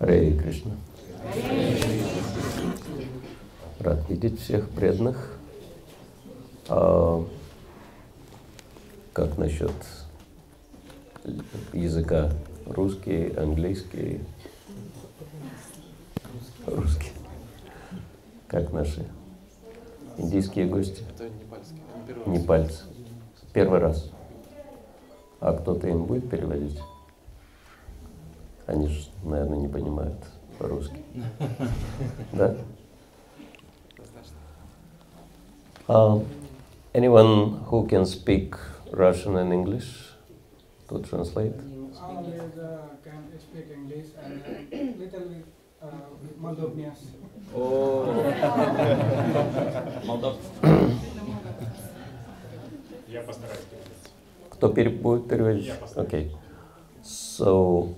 Харе Кришна. Рад видеть всех преданных. А как насчет языка? Русский, английский, русский. Как наши индийские гости? Это. Непальцы. Первый раз. А кто-то им будет переводить? Они же, наверное, не понимают по-русски. Да? Um, anyone who can speak Russian and English to translate? Always uh, can speak English and uh, little bit uh, Moldovan. Молдав. Я постараюсь перевести. Кто будет переводить? Okay. So,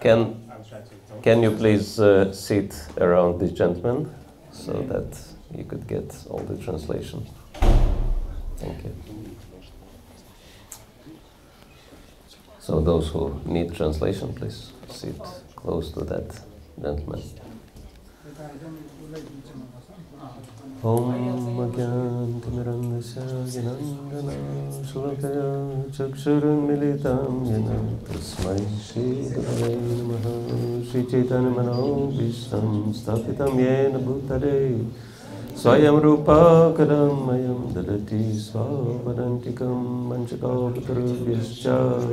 can I'm trying to- can you please uh, sit around this gentleman so that you could get all the translation? Thank you. So those who need translation, please sit close to that gentleman. ॐ अज्ञानतिमिरन्दस्य ज्ञानन्दना श्लोकया चक्षुरुन्मिलितं येन तस्मै श्रीगुरवे नमः श्रीचैतन्यमनोभीष्टं स्थापितं येन भूतले स्वयं रूपाकरं मयं ददति स्वापदन्तिकं मञ्चकौपतरुभ्यश्च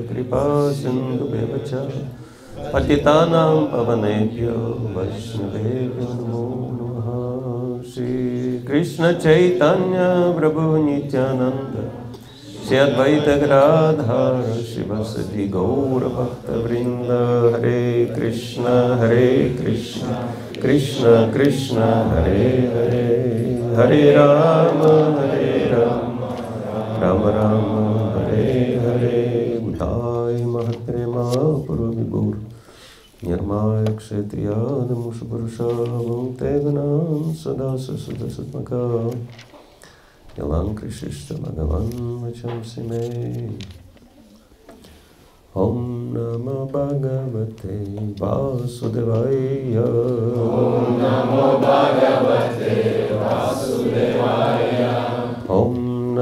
कृपा सिन्धुभ्यः च पतितानां पवनेभ्यो वैष्णवेभ्यो नमो नमः श्रीकृष्ण चैतन्य प्रभु नित्यानन्द, श्री अद्वैत गदाधर शिवसति गौरभक्तवृन्द हरे कृष्ण हरे कृष्ण कृष्ण कृष्ण, हरे हरे हरे राम हरे राम राम राम। निर्माय क्षेत्रियादमुषपुरुषावं ते गणान् सदा भगवन् वचंसि मे ॐ नमो भगवते वासुदेवाय ॐ नमो भगवते वासुदेवाय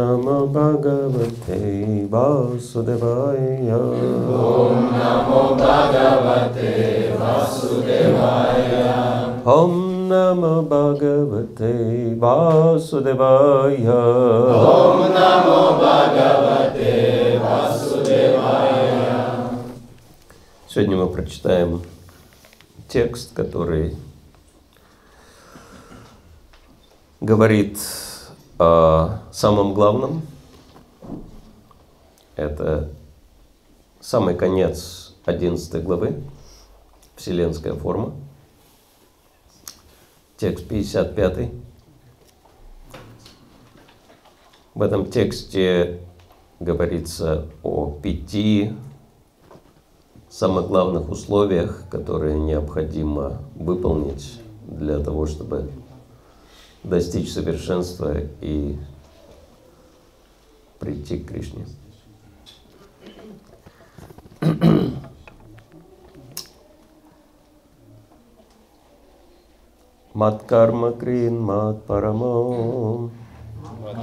Namo Bhagavate Vasudevaya Om Namo Bhagavate Vasudevaya Om Namo Bhagavate Vasudevaya Om Namo Bhagavate Vasudevaya Сегодня мы прочитаем текст, который говорит о самом главном. Это самый конец 11 главы, Вселенская форма. Текст 55. В этом тексте говорится о пяти самых главных условиях, которые необходимо выполнить для того, чтобы достичь совершенства и прийти к Кришне. Мат карма крин мат парамо. Мат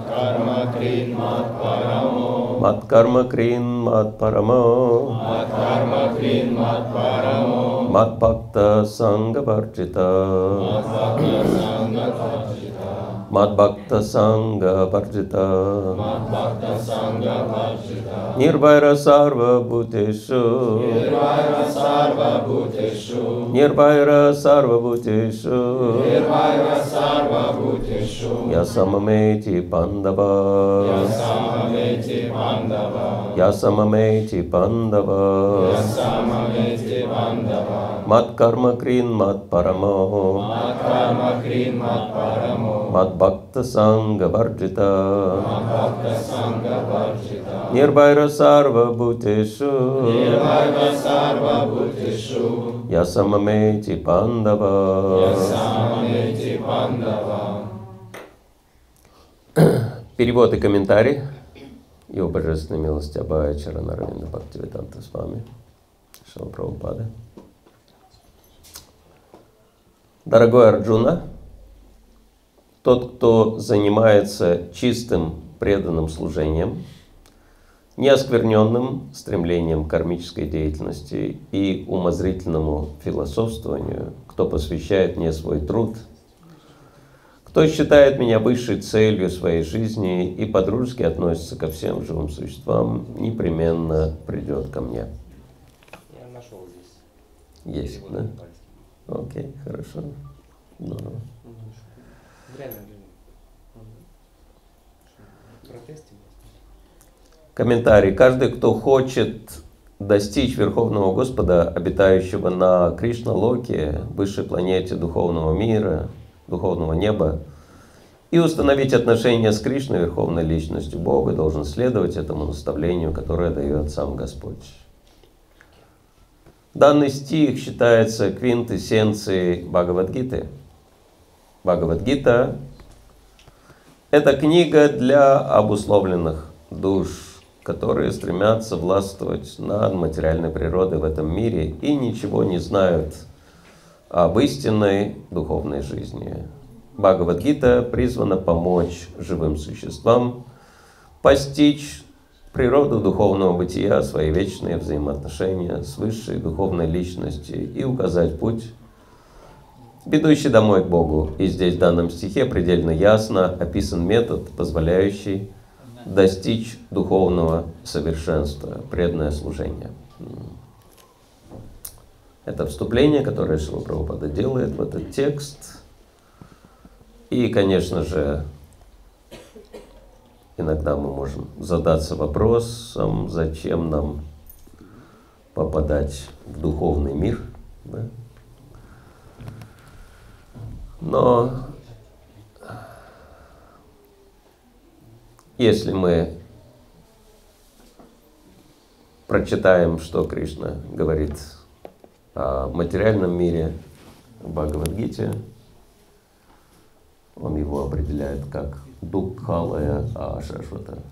карма крин мат парамо. Мат бхакта санга варджита. Мат бхакта санга варджита. Нирвайра сарва бхутешу. Нирвайра сарва бхутешу. Я самамети пандава. Я самамети пандава. Мат карма крин мат парамо. Мат бхакта санга варджита. Нирвайра сарва бхутешу. Я самамети пандава. Перевод и комментарий. Его божественной милости Абая Чаранарвинда Бхактивиданта с вами. Шила Прабхупада. Дорогой Арджуна, тот, кто занимается чистым преданным служением, неоскверненным стремлением кармической деятельности и умозрительному философствованию, кто посвящает мне свой труд, кто считает меня высшей целью своей жизни и подружески относится ко всем живым существам, непременно придет ко мне. Я нашел здесь. Есть, да? Окей, хорошо. Здорово. Комментарий. Каждый, кто хочет достичь Верховного Господа, обитающего на Кришна-Локе, высшей планете духовного мира, духовного неба, и установить отношения с Кришной, Верховной Личностью Бога, должен следовать этому наставлению, которое дает сам Господь. Данный стих считается квинтэссенцией Бхагавадгиты. Бхагавадгита – это книга для обусловленных душ, которые стремятся властвовать над материальной природой в этом мире и ничего не знают об истинной духовной жизни. Бхагавадгита призвана помочь живым существам постичь природу духовного бытия, свои вечные взаимоотношения с высшей духовной личностью и указать путь, ведущий домой к Богу. И здесь в данном стихе предельно ясно описан метод, позволяющий достичь духовного совершенства, преданное служение. Это вступление, которое Шила Прабхупада делает в этот текст. И, конечно же, иногда мы можем задаться вопросом, зачем нам попадать в духовный мир. Да? Но если мы прочитаем, что Кришна говорит о материальном мире в Бхагавадгите, он его определяет как Дукхалая Ашашвата.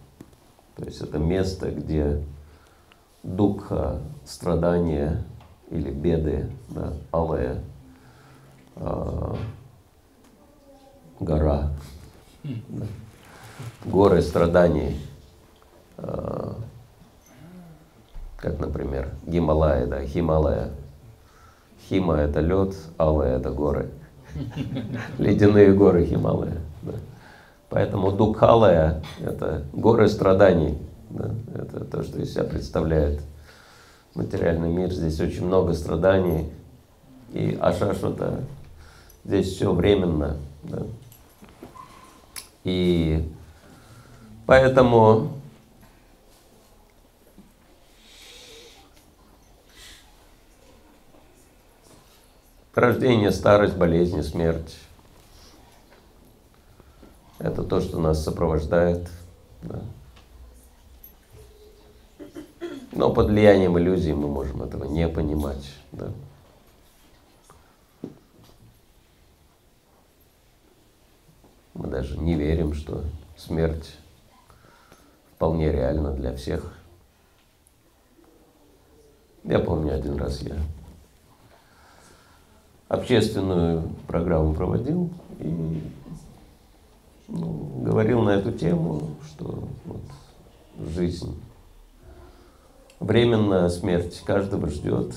То есть это место, где дукха, страдания или беды, да, алая, а, гора, да, горы страданий, а, как, например, Гималая, да, Хималая. Хима – это лед, Алая – это горы. Ледяные горы Хималая. Да. Поэтому Дукхалая – это горы страданий. Да. Это то, что из себя представляет материальный мир. Здесь очень много страданий. И Ашашвата – здесь все временно. Да. И поэтому Рождение, старость, болезни, смерть. Это то, что нас сопровождает. Да. Но под влиянием иллюзий мы можем этого не понимать. Да. Мы даже не верим, что смерть вполне реальна для всех. Я помню, один раз я общественную программу проводил и ну, говорил на эту тему, что вот, жизнь временная смерть каждого ждет,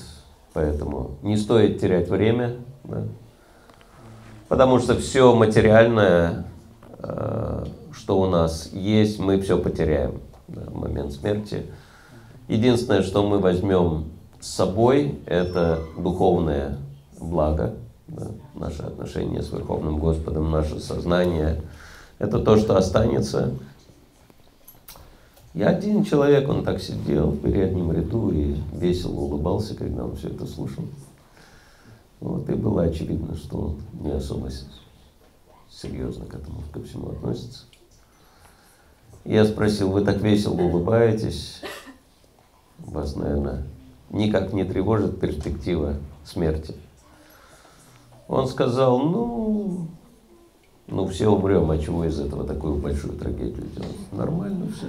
поэтому не стоит терять время, да? потому что все материальное, э, что у нас есть, мы все потеряем да, в момент смерти. Единственное, что мы возьмем с собой, это духовное благо, да, наши отношения с Верховным Господом, наше сознание, это то, что останется. Я один человек, он так сидел в переднем ряду и весело улыбался, когда он все это слушал. Вот, и было очевидно, что он не особо серьезно к этому, ко всему относится. Я спросил, вы так весело улыбаетесь, вас, наверное, никак не тревожит перспектива смерти. Он сказал, ну, ну все умрем, а чего из этого такую большую трагедию делать? Нормально все.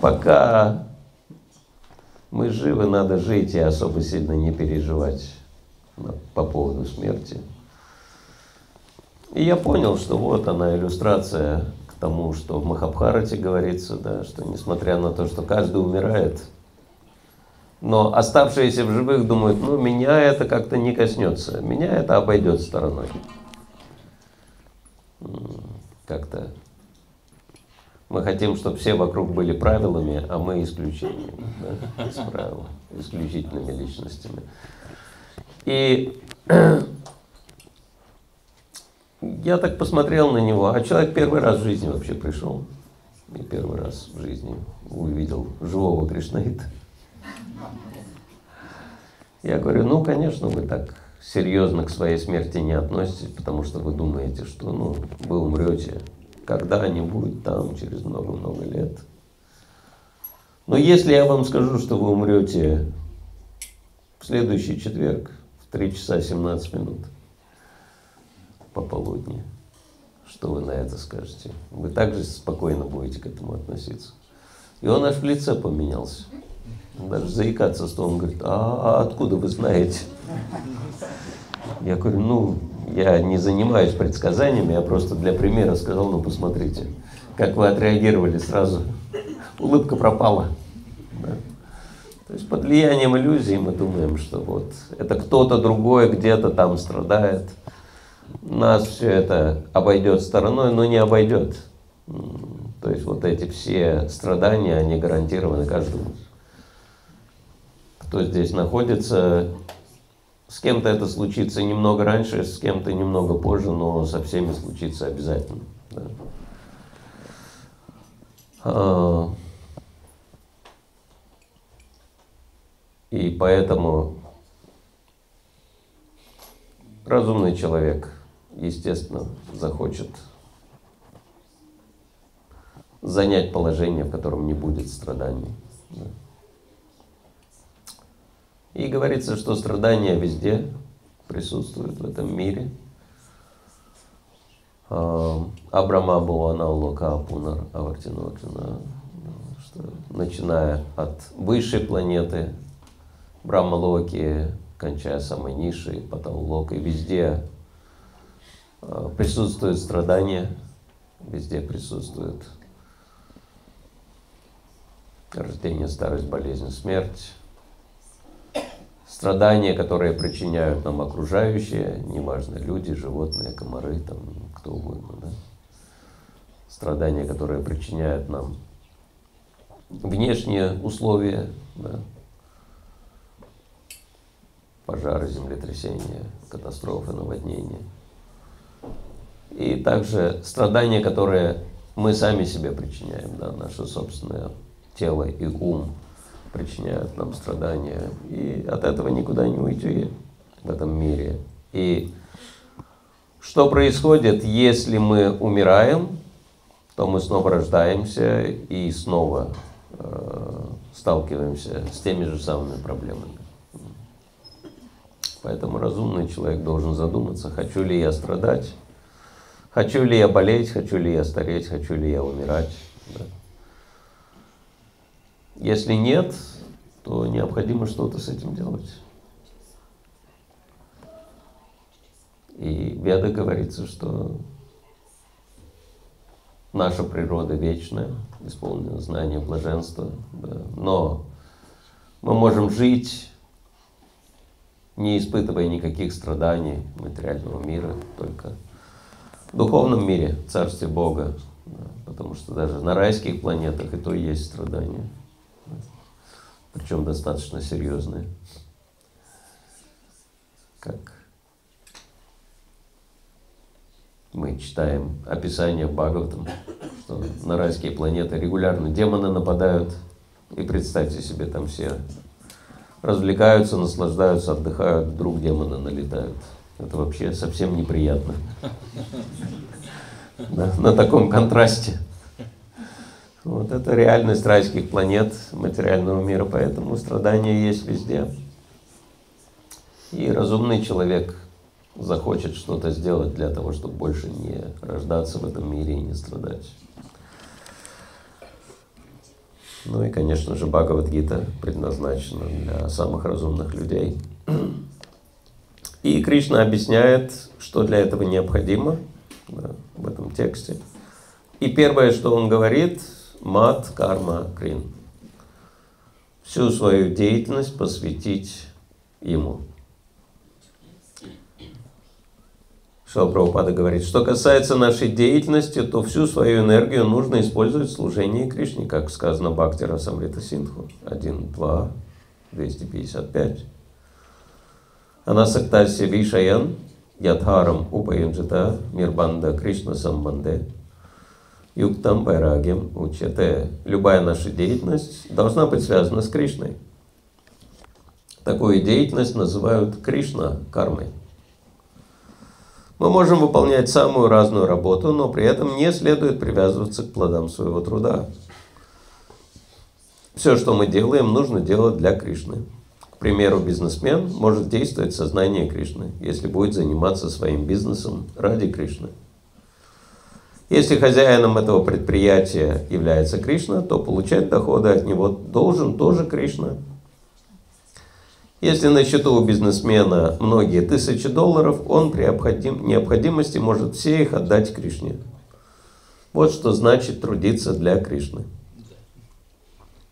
Пока мы живы, надо жить и особо сильно не переживать. по поводу смерти. И я понял, что вот она иллюстрация к тому, что в Махабхарате говорится, да, что несмотря на то, что каждый умирает, но оставшиеся в живых думают, ну, меня это как-то не коснется, меня это обойдет стороной. Как-то мы хотим, чтобы все вокруг были правилами, а мы исключениями, да, из правил, исключительными личностями. И я так посмотрел на него, а человек первый раз в жизни вообще пришел. И первый раз в жизни увидел живого Кришнаита. Я говорю, ну, конечно, вы так серьезно к своей смерти не относитесь, потому что вы думаете, что ну, вы умрете когда-нибудь там, через много-много лет. Но если я вам скажу, что вы умрете в следующий четверг в 3 часа 17 минут пополудни, что вы на это скажете? Вы также спокойно будете к этому относиться. И он аж в лице поменялся. Даже заикаться стал, он говорит, а откуда вы знаете? Я говорю, ну, я не занимаюсь предсказаниями, я просто для примера сказал, ну, посмотрите, как вы отреагировали сразу. Улыбка пропала. Да. То есть под влиянием иллюзии мы думаем, что вот это кто-то другой где-то там страдает. Нас все это обойдет стороной, но не обойдет. То есть вот эти все страдания, они гарантированы каждому. Кто здесь находится, с кем-то это случится немного раньше, с кем-то немного позже, но со всеми случится обязательно. да. А, И поэтому разумный человек, естественно, захочет занять положение, в котором не будет страданий. да. И говорится, что страдания везде присутствуют в этом мире. А, Абрама Буана Лока Пунар Авартинокина, начиная от высшей планеты, Брахмалоки, кончая самой низшей, Паталокой, везде а, присутствует страдания, везде присутствует рождение, старость, болезнь, смерть, страдания, которые причиняют нам окружающие, неважно, люди, животные, комары, там, кто угодно, да? страдания, которые причиняют нам внешние условия, да? пожары, землетрясения, катастрофы, наводнения. И также страдания, которые мы сами себе причиняем, да, наше собственное тело и ум причиняют нам страдания. И от этого никуда не уйти в этом мире. И что происходит, если мы умираем, то мы снова рождаемся и снова э, сталкиваемся с теми же самыми проблемами. Поэтому разумный человек должен задуматься, хочу ли я страдать, хочу ли я болеть, хочу ли я стареть, хочу ли я умирать. Если нет, то необходимо что-то с этим делать. И в Ведах говорится, что наша природа вечная, исполнена знания блаженства, да. но мы можем жить, не испытывая никаких страданий материального мира, только в духовном мире, Царстве Бога, да, потому что даже на райских планетах и то есть страдания, да, причем достаточно серьезные, как мы читаем описание Бхагаватам, что на райские планеты регулярно демоны нападают, и представьте себе, там все развлекаются, наслаждаются, отдыхают, вдруг демоны налетают. Это вообще совсем неприятно. Да, на таком контрасте. Вот это реальность райских планет материального мира, поэтому страдания есть везде. И разумный человек захочет что-то сделать для того, чтобы больше не рождаться в этом мире и не страдать. Ну и, конечно же, Бхагавадгита предназначена для самых разумных людей. И Кришна объясняет, что для этого необходимо да, в этом тексте. И первое, что он говорит, мат карма крин. Всю свою деятельность посвятить ему. Шила Прабхупада говорит, что касается нашей деятельности, то всю свою энергию нужно использовать в служении Кришне, как сказано Бхакти Расамрита Синху 1, 2, 255. Анасактася Вишаян Ядхарам Упаянджита Мирбанда Кришна Самбанде Юктам Байрагем Учате. Любая наша деятельность должна быть связана с Кришной. Такую деятельность называют Кришна кармой. Мы можем выполнять самую разную работу, но при этом не следует привязываться к плодам своего труда. Все, что мы делаем, нужно делать для Кришны. К примеру, бизнесмен может действовать в сознании Кришны, если будет заниматься своим бизнесом ради Кришны. Если хозяином этого предприятия является Кришна, то получать доходы от него должен тоже Кришна. Если на счету у бизнесмена многие тысячи долларов, он при необходимости может все их отдать Кришне. Вот что значит трудиться для Кришны.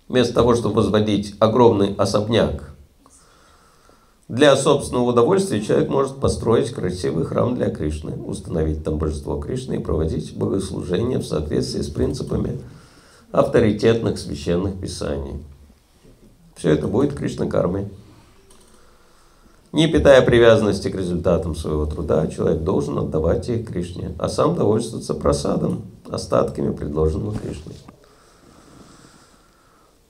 Вместо того, чтобы возводить огромный особняк, для собственного удовольствия человек может построить красивый храм для Кришны, установить там божество Кришны и проводить богослужение в соответствии с принципами авторитетных священных писаний. Все это будет Кришна кармой. Не питая привязанности к результатам своего труда, человек должен отдавать их Кришне, а сам довольствоваться просадом, остатками предложенного Кришной.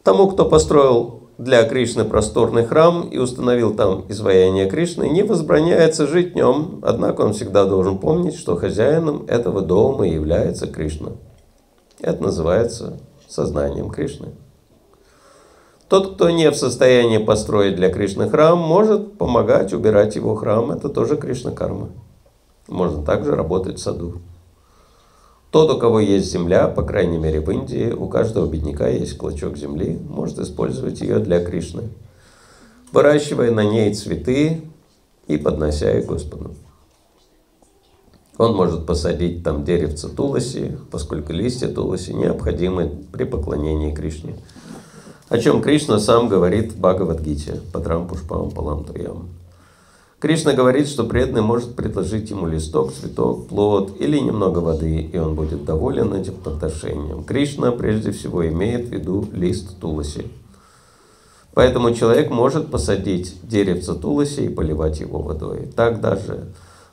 Тому, кто построил для Кришны просторный храм и установил там изваяние Кришны, не возбраняется жить в нем, однако он всегда должен помнить, что хозяином этого дома является Кришна. Это называется сознанием Кришны. Тот, кто не в состоянии построить для Кришны храм, может помогать убирать его храм. Это тоже Кришна карма. Можно также работать в саду. Тот, у кого есть земля, по крайней мере в Индии, у каждого бедняка есть клочок земли, может использовать ее для Кришны, выращивая на ней цветы и поднося их Господу. Он может посадить там деревце туласи, поскольку листья туласи необходимы при поклонении Кришне о чем Кришна сам говорит в Бхагавадгите, Патрам Пушпам Палам Туям. Кришна говорит, что преданный может предложить ему листок, цветок, плод или немного воды, и он будет доволен этим подношением. Кришна прежде всего имеет в виду лист туласи. Поэтому человек может посадить деревце туласи и поливать его водой. Так даже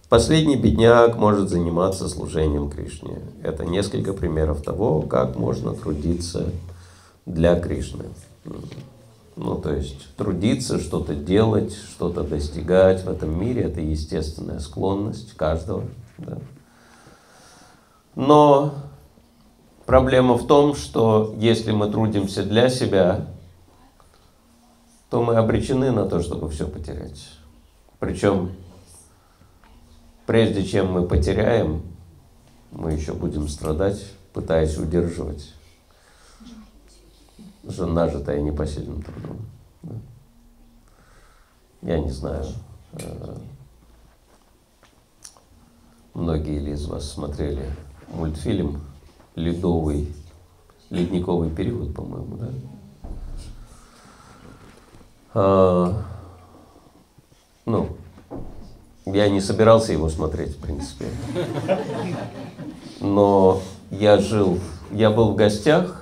последний бедняк может заниматься служением Кришне. Это несколько примеров того, как можно трудиться для Кришны. Ну, то есть трудиться, что-то делать, что-то достигать в этом мире – это естественная склонность каждого. Да. Но проблема в том, что если мы трудимся для себя, то мы обречены на то, чтобы все потерять. Причем, прежде чем мы потеряем, мы еще будем страдать, пытаясь удерживать уже нажитое непосильным трудом. Я не знаю, э, многие ли из вас смотрели мультфильм «Ледовый, ледниковый период», по-моему, да? А, ну, я не собирался его смотреть, в принципе. Но я жил, я был в гостях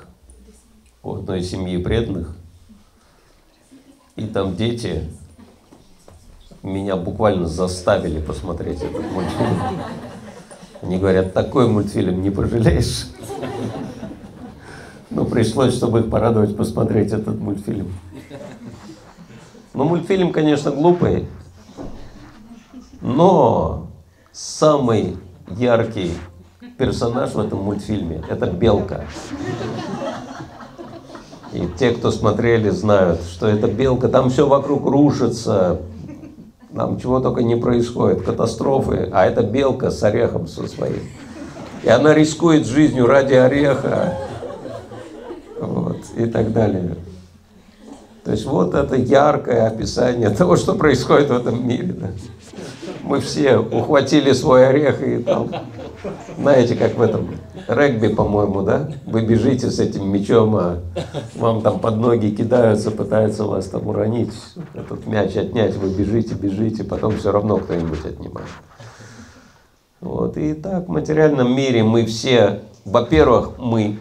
у одной семьи преданных. И там дети меня буквально заставили посмотреть этот мультфильм. Они говорят, такой мультфильм не пожалеешь. Но пришлось, чтобы их порадовать, посмотреть этот мультфильм. Ну, мультфильм, конечно, глупый, но самый яркий персонаж в этом мультфильме – это белка. И те, кто смотрели, знают, что эта белка, там все вокруг рушится, там чего только не происходит, катастрофы, а эта белка с орехом со своим. И она рискует жизнью ради ореха, вот, и так далее. То есть вот это яркое описание того, что происходит в этом мире. Да. Мы все ухватили свой орех и там, знаете, как в этом регби, по-моему, да? Вы бежите с этим мячом, а вам там под ноги кидаются, пытаются вас там уронить, этот мяч отнять, вы бежите, бежите, потом все равно кто-нибудь отнимает. Вот. И так в материальном мире мы все, во-первых, мы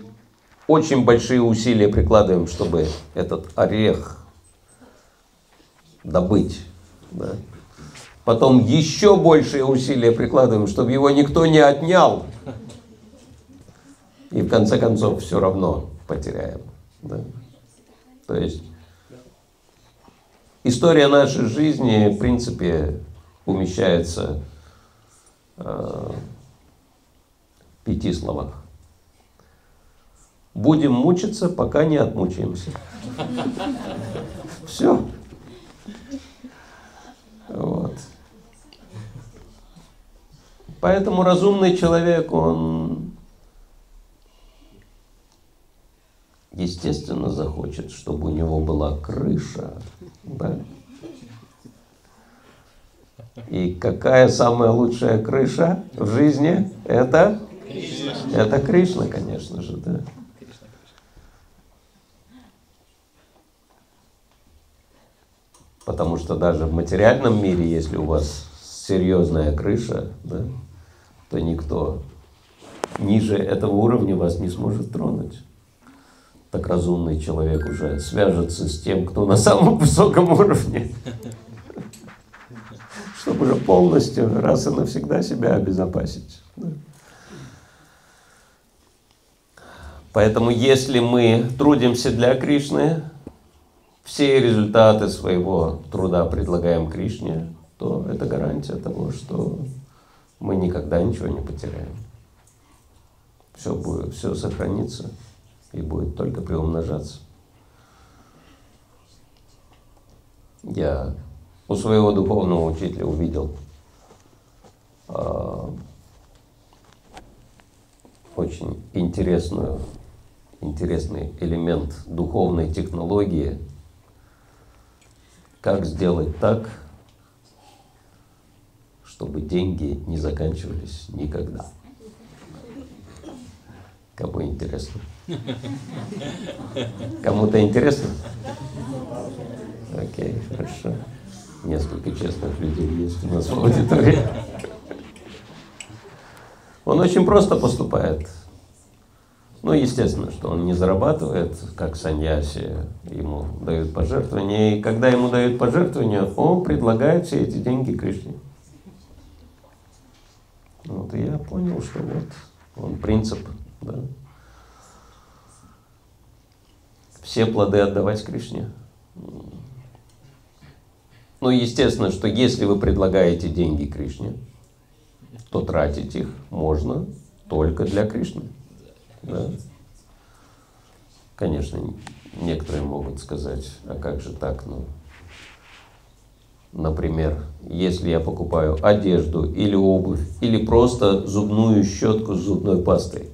очень большие усилия прикладываем, чтобы этот орех добыть. Да? Потом еще большие усилия прикладываем, чтобы его никто не отнял. И в конце концов все равно потеряем. Да? То есть история нашей жизни, в принципе, умещается э, в пяти словах. Будем мучиться, пока не отмучаемся. Все. Вот. Поэтому разумный человек, он естественно захочет, чтобы у него была крыша. Да? И какая самая лучшая крыша в жизни? Это? Это Кришна, конечно же, да. Потому что даже в материальном мире, если у вас серьезная крыша, да, то никто ниже этого уровня вас не сможет тронуть. Так разумный человек уже свяжется с тем, кто на самом высоком уровне, чтобы уже полностью раз и навсегда себя обезопасить. Поэтому если мы трудимся для Кришны, все результаты своего труда предлагаем Кришне, то это гарантия того, что мы никогда ничего не потеряем. Все, будет, все сохранится и будет только приумножаться. Я у своего духовного учителя увидел э, очень интересную, интересный элемент духовной технологии – как сделать так, чтобы деньги не заканчивались никогда? Кому интересно? Кому-то интересно? Окей, хорошо. Несколько честных людей есть у нас в аудитории. Он очень просто поступает. Ну, естественно, что он не зарабатывает, как саньяси, ему дают пожертвования. И когда ему дают пожертвования, он предлагает все эти деньги Кришне. Вот, и я понял, что вот он принцип, да. Все плоды отдавать Кришне. Ну, естественно, что если вы предлагаете деньги Кришне, то тратить их можно только для Кришны. Да? Конечно, некоторые могут сказать, а как же так, ну, Например, если я покупаю одежду или обувь, или просто зубную щетку с зубной пастой,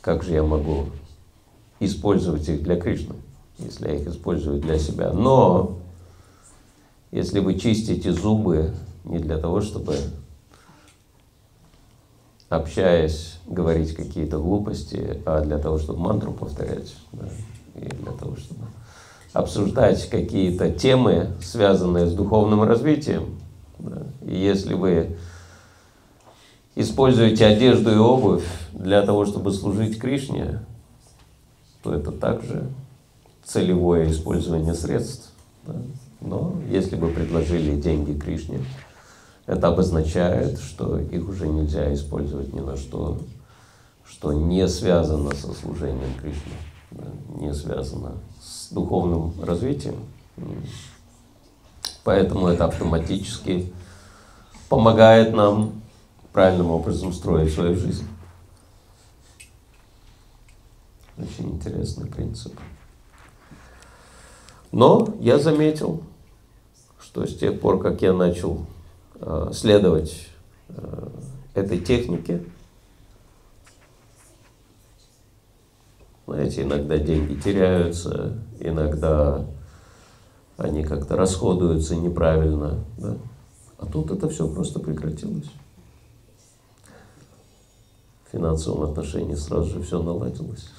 как же я могу использовать их для Кришны, если я их использую для себя? Но если вы чистите зубы не для того, чтобы общаясь, говорить какие-то глупости, а для того, чтобы мантру повторять, да, и для того, чтобы обсуждать какие-то темы, связанные с духовным развитием. Да. И если вы используете одежду и обувь для того, чтобы служить Кришне, то это также целевое использование средств. Да. Но если бы предложили деньги Кришне, это обозначает, что их уже нельзя использовать ни на что, что не связано со служением Кришне, не связано с духовным развитием. Поэтому это автоматически помогает нам правильным образом строить свою жизнь. Очень интересный принцип. Но я заметил, что с тех пор, как я начал Э, следовать э, этой технике. Знаете, иногда деньги теряются, иногда они как-то расходуются неправильно. Да? А тут это все просто прекратилось. В финансовом отношении сразу же все наладилось.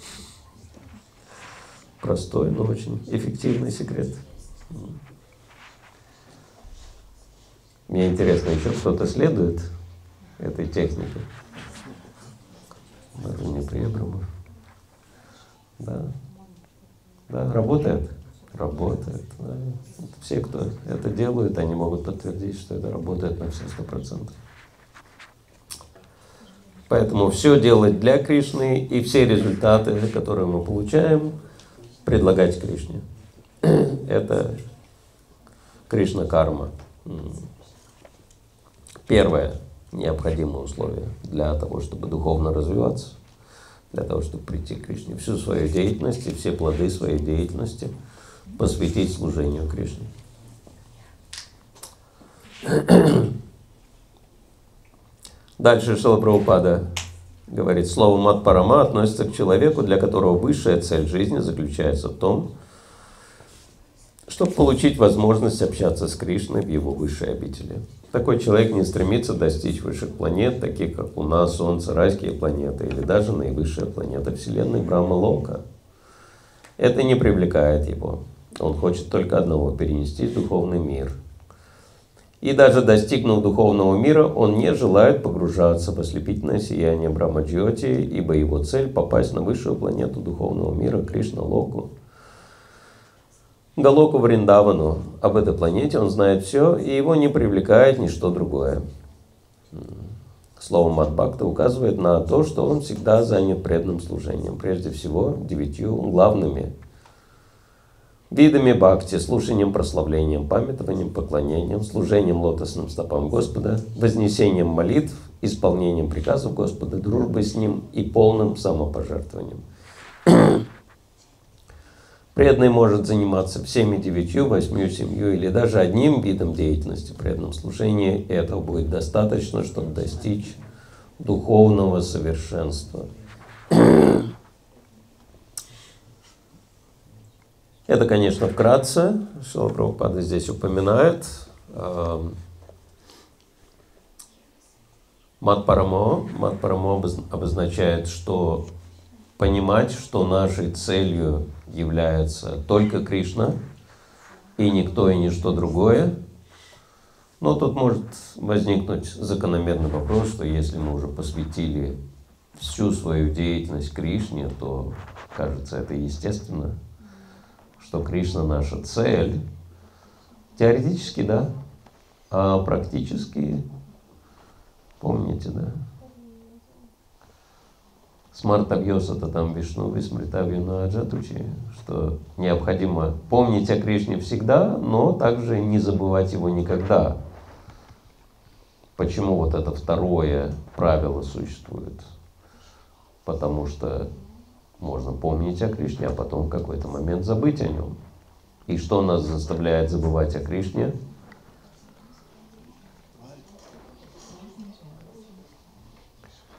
Простой, но очень эффективный секрет. Мне интересно, еще кто-то следует этой технике? Даже не Пребрама. Да. Да, работает? Работает. Да. Все, кто это делают, они могут подтвердить, что это работает на все сто процентов. Поэтому все делать для Кришны и все результаты, которые мы получаем, предлагать Кришне. Это Кришна карма. Первое необходимое условие для того, чтобы духовно развиваться, для того, чтобы прийти к Кришне. Всю свою деятельность и все плоды своей деятельности посвятить служению Кришне. Дальше Шила Прабхупада говорит, слово мат парама относится к человеку, для которого высшая цель жизни заключается в том, чтобы получить возможность общаться с Кришной в его высшей обители. Такой человек не стремится достичь высших планет, таких как Луна, Солнце, райские планеты или даже наивысшая планета Вселенной Брахма Лока. Это не привлекает его. Он хочет только одного – перенести в духовный мир – и даже достигнув духовного мира, он не желает погружаться в ослепительное сияние Брамаджьоти, ибо его цель – попасть на высшую планету духовного мира Кришна Локу. Галоку Вриндавану. Об этой планете он знает все, и его не привлекает ничто другое. Слово Мадбхакта указывает на то, что он всегда занят преданным служением, прежде всего девятью главными видами бхакти, слушанием, прославлением, памятованием, поклонением, служением лотосным стопам Господа, вознесением молитв, исполнением приказов Господа, дружбой с Ним и полным самопожертвованием. Преданный может заниматься всеми девятью, восьмью, семью или даже одним видом деятельности в преданном служении, и этого будет достаточно, чтобы достичь духовного совершенства. Это, конечно, вкратце, что Прабхупада здесь упоминает. Эм, мат парамо. Мат парамо обозначает, что понимать, что нашей целью является только Кришна и никто и ничто другое. Но тут может возникнуть закономерный вопрос, что если мы уже посвятили всю свою деятельность Кришне, то, кажется, это естественно – что Кришна наша цель, теоретически, да, а практически, помните, да, Смартавьоса-то там Вишну, Висмритавьюна Аджатучи, что необходимо помнить о Кришне всегда, но также не забывать его никогда. Почему вот это второе правило существует? Потому что можно помнить о Кришне, а потом в какой-то момент забыть о нем. И что нас заставляет забывать о Кришне?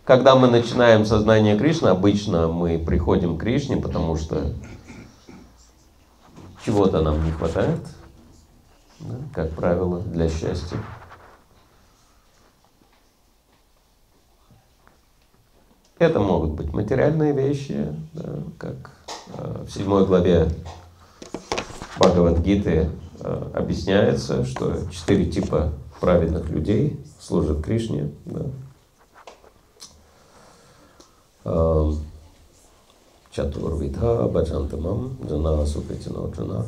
Когда мы начинаем сознание Кришны, обычно мы приходим к Кришне, потому что чего-то нам не хватает, да, как правило, для счастья. Это могут быть материальные вещи, да, как э, в седьмой главе Бхагавадгиты э, объясняется, что четыре типа праведных людей служат Кришне. Да. Чатурвидха Баджантамам Джана Супритино Джана.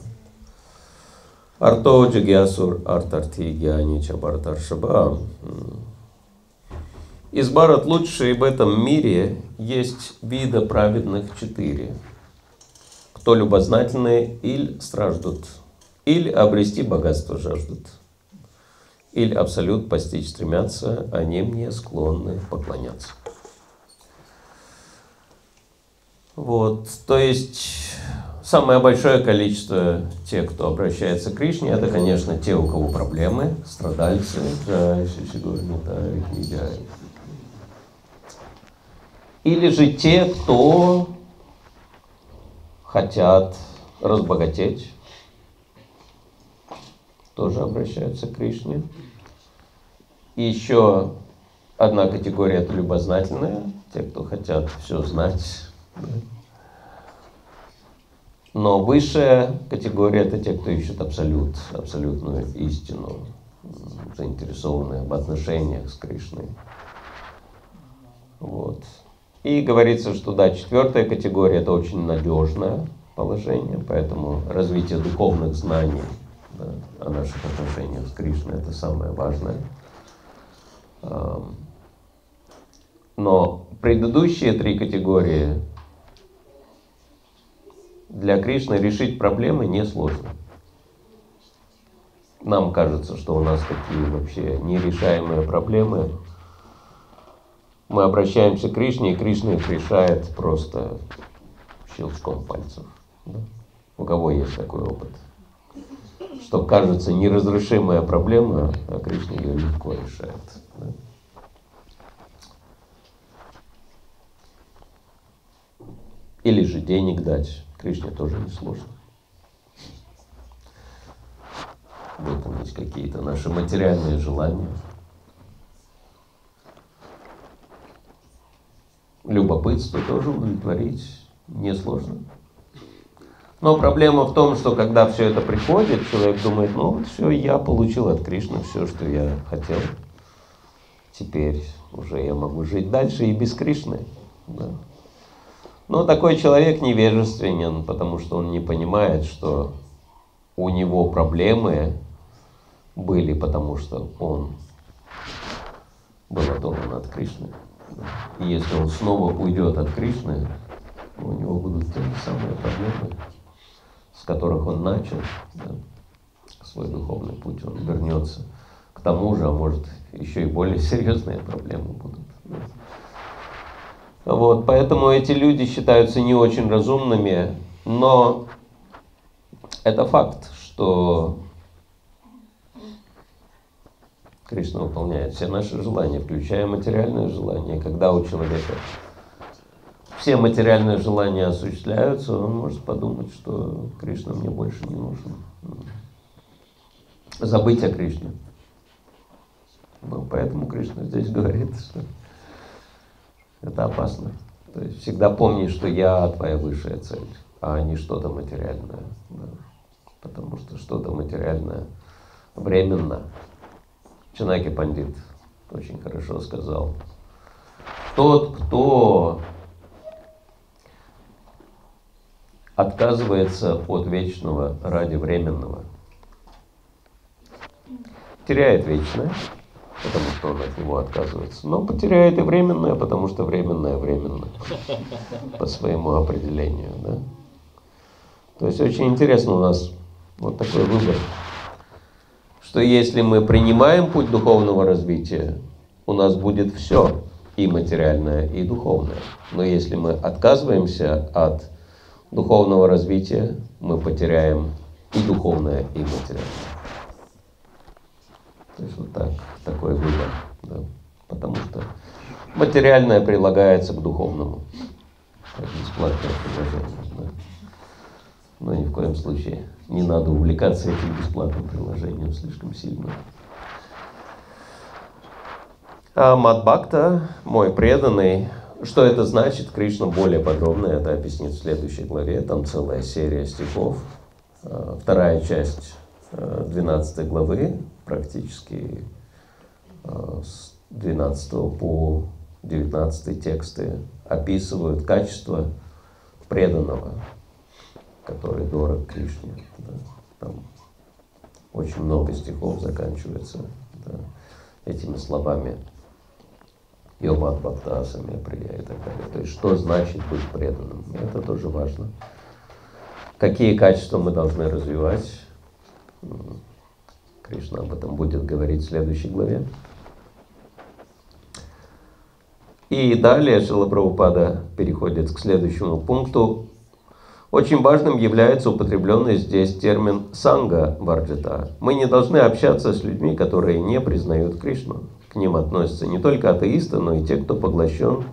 Арто Джагьясур Артарти Гьяни Чабартаршаба из Барат лучшие в этом мире есть вида праведных четыре. Кто любознательные или страждут, или обрести богатство жаждут, или абсолют постичь стремятся, они мне склонны поклоняться. Вот, то есть самое большое количество тех, кто обращается к Кришне, это, конечно, те, у кого проблемы, страдальцы, джай. Или же те, кто хотят разбогатеть, тоже обращаются к Кришне. еще одна категория это любознательные, те, кто хотят все знать. Но высшая категория это те, кто ищет абсолют, абсолютную истину, заинтересованные в отношениях с Кришной. Вот. И говорится, что да, четвертая категория это очень надежное положение, поэтому развитие духовных знаний да, о наших отношениях с Кришной это самое важное. Но предыдущие три категории для Кришны решить проблемы несложно. Нам кажется, что у нас такие вообще нерешаемые проблемы. Мы обращаемся к Кришне, и Кришна их решает просто щелчком пальцев. да. У кого есть такой опыт? Что кажется неразрешимая проблема, а Кришна ее легко решает. да. Или же денег дать. Кришне тоже несложно. Выполнить какие-то наши материальные желания. Любопытство тоже удовлетворить несложно. Но проблема в том, что когда все это приходит, человек думает, ну вот все, я получил от Кришны все, что я хотел. Теперь уже я могу жить дальше и без Кришны. Да. Но такой человек невежественен, потому что он не понимает, что у него проблемы были, потому что он был оторван от Кришны. И если он снова уйдет от Кришны, у него будут те же самые проблемы, с которых он начал да, свой духовный путь. Он вернется к тому же, а может еще и более серьезные проблемы будут. да. Вот, поэтому эти люди считаются не очень разумными, но это факт, что Кришна выполняет все наши желания, включая материальные желания. Когда у человека все материальные желания осуществляются, он может подумать, что Кришна мне больше не нужен. Забыть о Кришне. Ну, поэтому Кришна здесь говорит, что это опасно. То есть всегда помни, что я твоя высшая цель, а не что-то материальное. да. Потому что что-то материальное временно. Чанаки Пандит очень хорошо сказал. Тот, кто отказывается от вечного ради временного, теряет вечное, потому что он от него отказывается, но потеряет и временное, потому что временное временно по своему определению. Да? То есть очень интересно у нас вот такой выбор, что если мы принимаем путь духовного развития, у нас будет все, и материальное, и духовное. Но если мы отказываемся от духовного развития, мы потеряем и духовное, и материальное. То есть вот так, такой выбор. Да. Потому что материальное прилагается к духовному. Как бесплатное приложение. Да. Но ни в коем случае не надо увлекаться этим бесплатным приложением слишком сильно. А Мадбхакта, мой преданный, что это значит, Кришна более подробно это объяснит в следующей главе. Там целая серия стихов. А, Вторая часть а, 12 главы, практически а, с 12 по 19 тексты описывают качество преданного, который дорог Кришне. да. Там очень много стихов заканчивается да, этими словами. Йомат Бхактасами Прия и так далее. То есть, что значит быть преданным? Это тоже важно. Какие качества мы должны развивать? Кришна об этом будет говорить в следующей главе. И далее Шила Прабхупада переходит к следующему пункту. Очень важным является употребленный здесь термин «санга варджита». Мы не должны общаться с людьми, которые не признают Кришну. К ним относятся не только атеисты, но и те, кто поглощен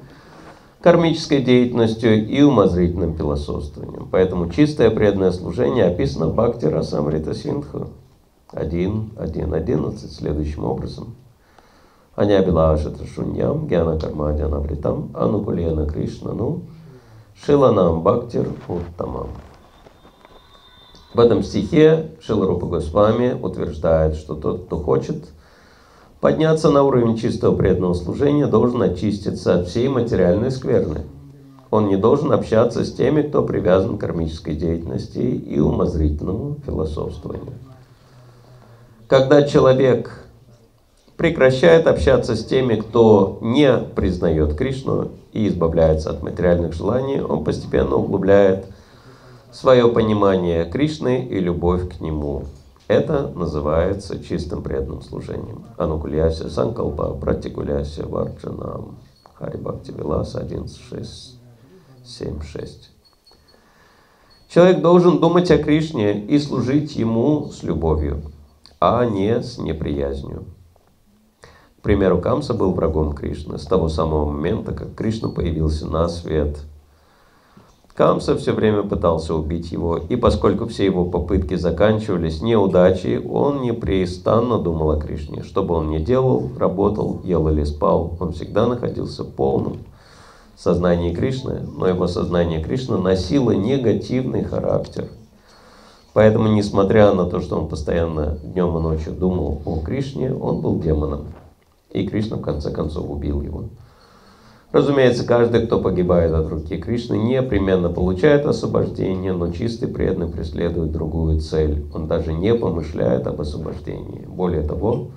кармической деятельностью и умозрительным философствованием. Поэтому чистое преданное служение описано в Бхакти Расамрита Синдху 1, 1, 11 следующим образом. Анябилашата шуньям, гьяна кармадьяна вритам, анукулена Кришнану, шиланам бхактир уттамам. В этом стихе Шиларупа Госвами утверждает, что тот, кто хочет подняться на уровень чистого преданного служения, должен очиститься от всей материальной скверны. Он не должен общаться с теми, кто привязан к кармической деятельности и умозрительному философствованию. Когда человек прекращает общаться с теми, кто не признает Кришну и избавляется от материальных желаний, он постепенно углубляет свое понимание Кришны и любовь к Нему. Это называется чистым преданным служением. Анукуляся Санкалпа, Пратикуляся Варджанам. Хари Бхакти Вилас 1.6.7.6. Человек должен думать о Кришне и служить Ему с любовью, а не с неприязнью. К примеру, Камса был врагом Кришны с того самого момента, как Кришна появился на свет – Камса все время пытался убить его, и поскольку все его попытки заканчивались неудачей, он непрестанно думал о Кришне. Что бы он ни делал, работал, ел или спал, он всегда находился в полном сознании Кришны, но его сознание Кришны носило негативный характер. Поэтому, несмотря на то, что он постоянно днем и ночью думал о Кришне, он был демоном. И Кришна в конце концов убил его. Разумеется, каждый, кто погибает от руки Кришны, непременно получает освобождение, но чистый преданный преследует другую цель. Он даже не помышляет об освобождении. Более того,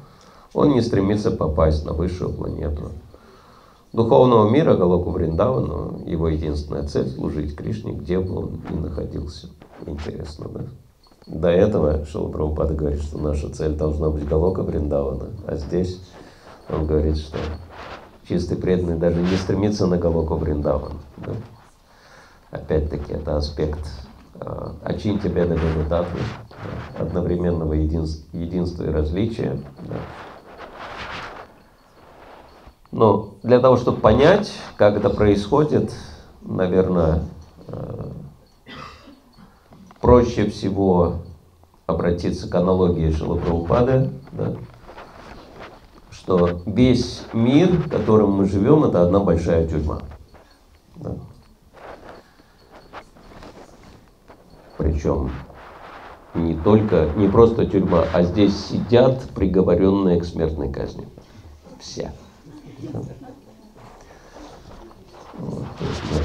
он не стремится попасть на высшую планету. Духовного мира Галоку Вриндавану, его единственная цель – служить Кришне, где бы он ни находился. Интересно, да? До этого Шила Прабхупада говорит, что наша цель должна быть Галока Вриндавана, а здесь он говорит, что чистый преданный даже не стремится на Галоку Вриндаван. Да? Опять-таки, это аспект э, Ачинти Беда Беда Татвы, да? одновременного единства, единства и различия. Да? Но для того, чтобы понять, как это происходит, наверное, э, проще всего обратиться к аналогии Шилапрабхупады, да, что весь мир, в котором мы живем, это одна большая тюрьма. Да. Причем не только, не просто тюрьма, а здесь сидят приговоренные к смертной казни. Все. Да. Вот,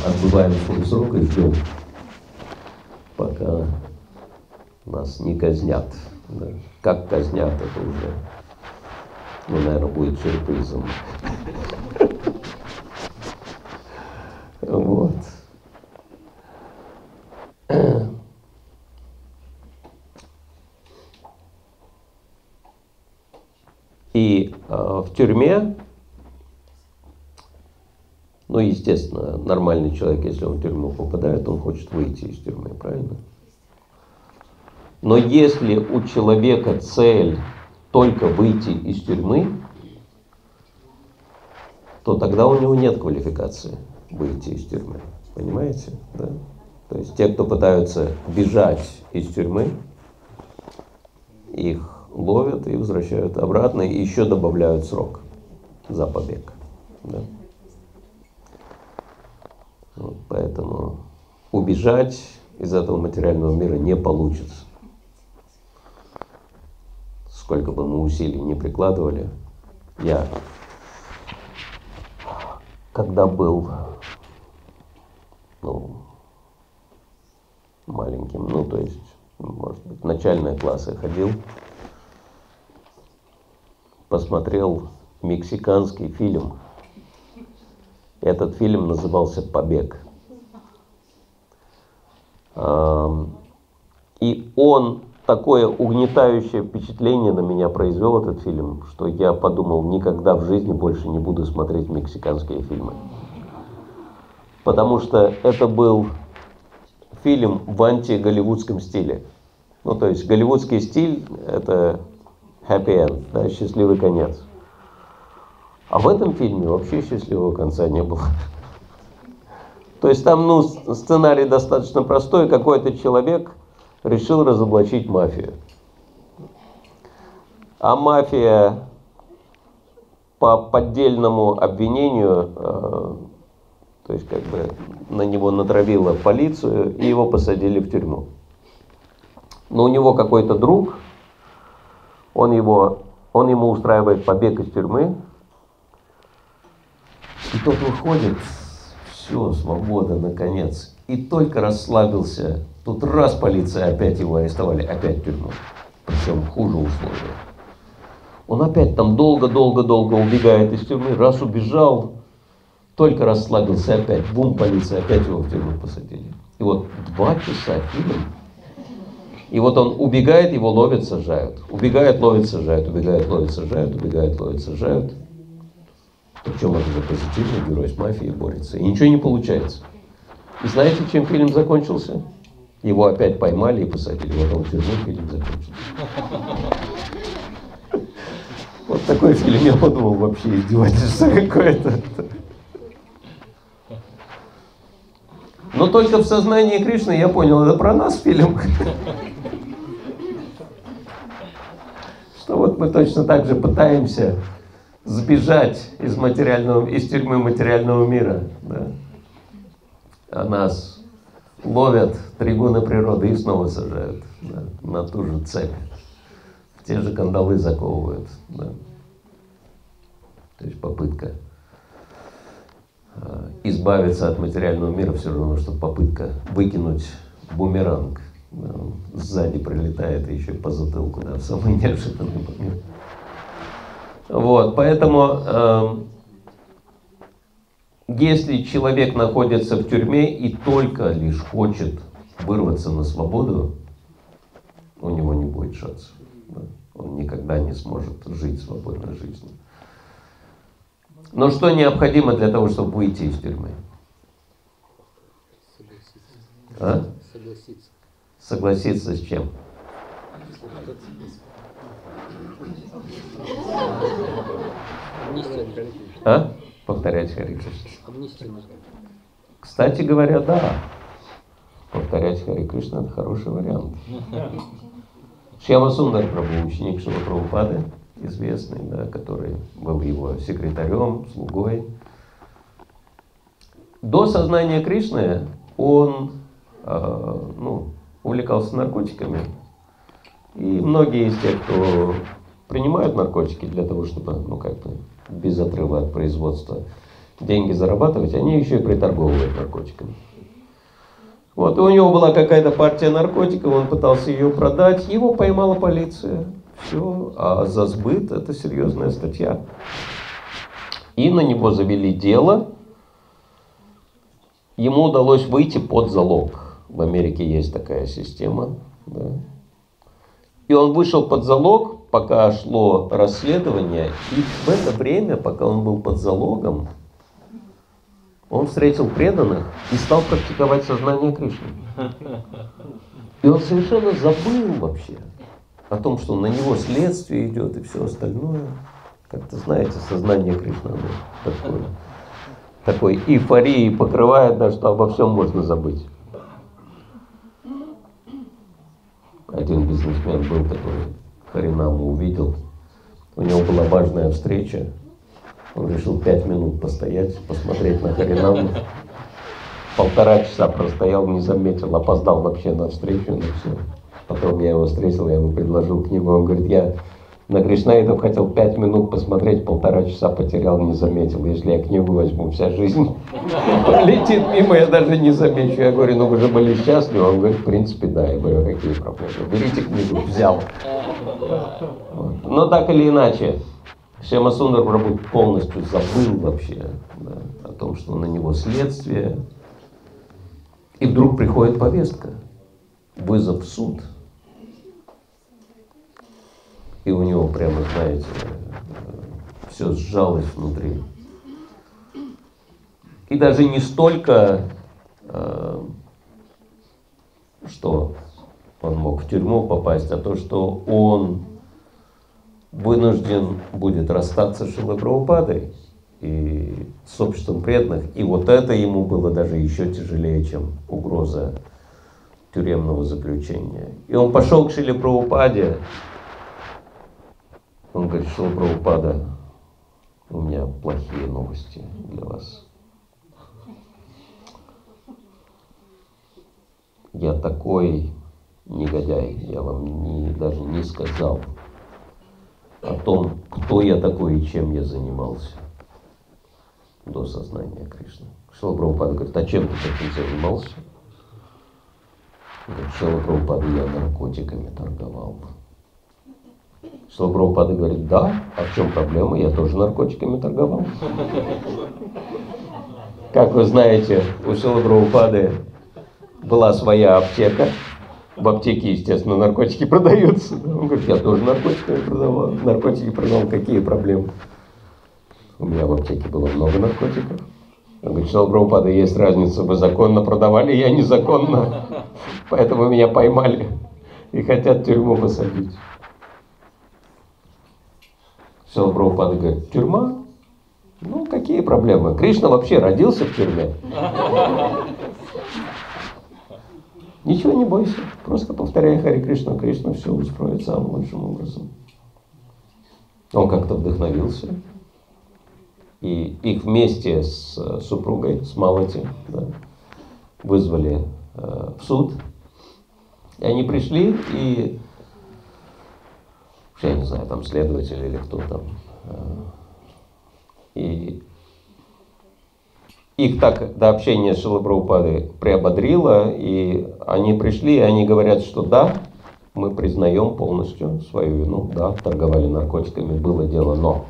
отбываем свой срок и ждем, пока нас не казнят. Как казнят, это уже ну, наверное, будет сюрпризом. Вот. И э, в тюрьме, ну, естественно, нормальный человек, если он в тюрьму попадает, он хочет выйти из тюрьмы, правильно? Но если у человека цель только выйти из тюрьмы, то тогда у него нет квалификации выйти из тюрьмы. Понимаете? Да? То есть те, кто пытаются бежать из тюрьмы, их ловят и возвращают обратно, и еще добавляют срок за побег. Да? Вот, поэтому убежать из этого материального мира не получится сколько бы мы усилий не прикладывали, я, когда был ну, маленьким, ну, то есть, может быть, начальные классы ходил, посмотрел мексиканский фильм. Этот фильм назывался «Побег». И он такое угнетающее впечатление на меня произвел этот фильм, что я подумал, никогда в жизни больше не буду смотреть мексиканские фильмы. Потому что это был фильм в анти-голливудском стиле. Ну, то есть голливудский стиль – это happy end, да, счастливый конец. А в этом фильме вообще счастливого конца не было. То есть там, ну, сценарий достаточно простой. Какой-то человек решил разоблачить мафию. А мафия по поддельному обвинению, э, то есть как бы на него натравила полицию, и его посадили в тюрьму. Но у него какой-то друг, он, его, он ему устраивает побег из тюрьмы, тот выходит, все, свобода, наконец. И только расслабился, тут раз полиция, опять его арестовали, опять тюрьму. Причем хуже условия. Он опять там долго-долго-долго убегает из тюрьмы, раз убежал, только расслабился опять, бум, полиция, опять его в тюрьму посадили. И вот два часа фильм, и вот он убегает, его ловят, сажают. Убегает, ловят, сажают, убегает, ловят, сажают, убегает, ловят, сажают. Причем это же позитивный герой с мафией борется. И ничего не получается. И знаете, чем фильм закончился? Его опять поймали и посадили. В тюрьму фильм закончился. Вот такой фильм я подумал вообще издевательство какое-то. Но только в сознании Кришны я понял, это про нас фильм. Что вот мы точно так же пытаемся сбежать из материального, из тюрьмы материального мира. Да? А нас ловят трибуны природы и снова сажают да, на ту же цепь. Те же кандалы заковывают. Да. То есть попытка э, избавиться от материального мира все равно, что попытка выкинуть бумеранг. Да, сзади прилетает и еще по затылку, да, в самый неожиданный момент. Вот, поэтому э, если человек находится в тюрьме и только лишь хочет вырваться на свободу, у него не будет шансов. Да? Он никогда не сможет жить свободной жизнью. Но что необходимо для того, чтобы выйти из тюрьмы? А? Согласиться. Согласиться с чем? А? Повторять Хари Кришна. Кстати говоря, да. Повторять Хари Кришна это хороший вариант. Шьяма Сундар Прабhu, ученик Шила Прабхупады, известный, да, который был его секретарем, слугой. До сознания Кришны он э, ну, увлекался наркотиками. И многие из тех, кто принимают наркотики для того, чтобы, ну, как бы, без отрыва от производства деньги зарабатывать, они еще и приторговывают наркотиками. Вот, и у него была какая-то партия наркотиков, он пытался ее продать, его поймала полиция. Все, а за сбыт это серьезная статья. И на него завели дело. Ему удалось выйти под залог. В Америке есть такая система. Да. И он вышел под залог, пока шло расследование. И в это время, пока он был под залогом, он встретил преданных и стал практиковать сознание Кришны. И он совершенно забыл вообще о том, что на него следствие идет и все остальное. Как-то, знаете, сознание Кришны оно такое, такой эйфории покрывает, да, что обо всем можно забыть. Один бизнесмен был такой, Харинаму увидел. У него была важная встреча. Он решил пять минут постоять, посмотреть на Харинаму. Полтора часа простоял, не заметил, опоздал вообще на встречу, на все. Потом я его встретил, я ему предложил книгу. Он говорит, я на Кришнаитов хотел пять минут посмотреть, полтора часа потерял, не заметил. Если я книгу возьму, вся жизнь пролетит мимо, я даже не замечу. Я говорю, ну вы же были счастливы. Он говорит, в принципе, да. Я говорю, «А какие проблемы? Берите книгу, взял. Но так или иначе, Шема Сундар полностью забыл вообще да, о том, что на него следствие. И вдруг приходит повестка, вызов в суд. И у него прямо, знаете, все сжалось внутри. И даже не столько, э, что он мог в тюрьму попасть, а то, что он вынужден будет расстаться с Шилой Прабхупадой и с обществом преданных. И вот это ему было даже еще тяжелее, чем угроза тюремного заключения. И он пошел к Шиле Прабхупаде, он говорит, Шила Прабхупада, у меня плохие новости для вас. Я такой негодяй, я вам не, даже не сказал о том, кто я такой и чем я занимался до сознания Кришны. Шила Прабхупада говорит, а чем ты таким занимался? Говорит, Шила Прабхупада, я наркотиками торговал. Шила Прабхупада говорит, да, а в чем проблема? Я тоже наркотиками торговал. Как вы знаете, у Шила Прабхупады была своя аптека. В аптеке, естественно, наркотики продаются. Он говорит, я тоже наркотиками продавал. Наркотики продавал, какие проблемы? У меня в аптеке было много наркотиков. Он говорит, что Прабхупада, есть разница, вы законно продавали, я незаконно. Поэтому меня поймали и хотят тюрьму посадить. Шила Прабхупада говорит, тюрьма? Ну, какие проблемы? Кришна вообще родился в тюрьме. Ничего не бойся, просто повторяй Хари Кришна, Кришна все устроит самым лучшим образом. Он как-то вдохновился. И их вместе с супругой, с Малати, да, вызвали э, в суд. И они пришли, и я не знаю, там следователь или кто там. Э, и их так до общения с Шилабраупадой приободрило, и они пришли, и они говорят, что да, мы признаем полностью свою вину, да, торговали наркотиками, было дело, но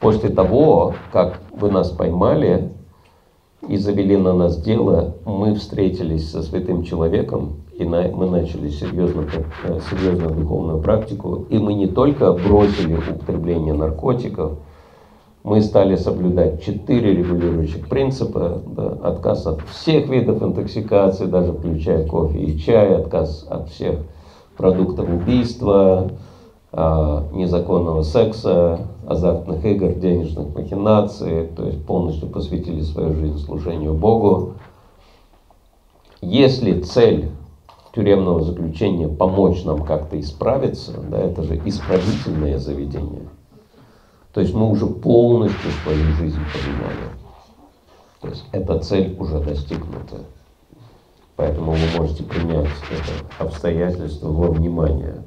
после того, как вы нас поймали и завели на нас дело, мы встретились со святым человеком, и на, мы начали серьезную, э, серьезную духовную практику, и мы не только бросили употребление наркотиков, мы стали соблюдать четыре регулирующих принципа. Да, отказ от всех видов интоксикации, даже включая кофе и чай, отказ от всех продуктов убийства, незаконного секса, азартных игр, денежных махинаций, то есть полностью посвятили свою жизнь служению Богу. Если цель тюремного заключения помочь нам как-то исправиться, да, это же исправительное заведение – то есть мы уже полностью свою жизнь поменяли. То есть эта цель уже достигнута. Поэтому вы можете принять это обстоятельство во внимание.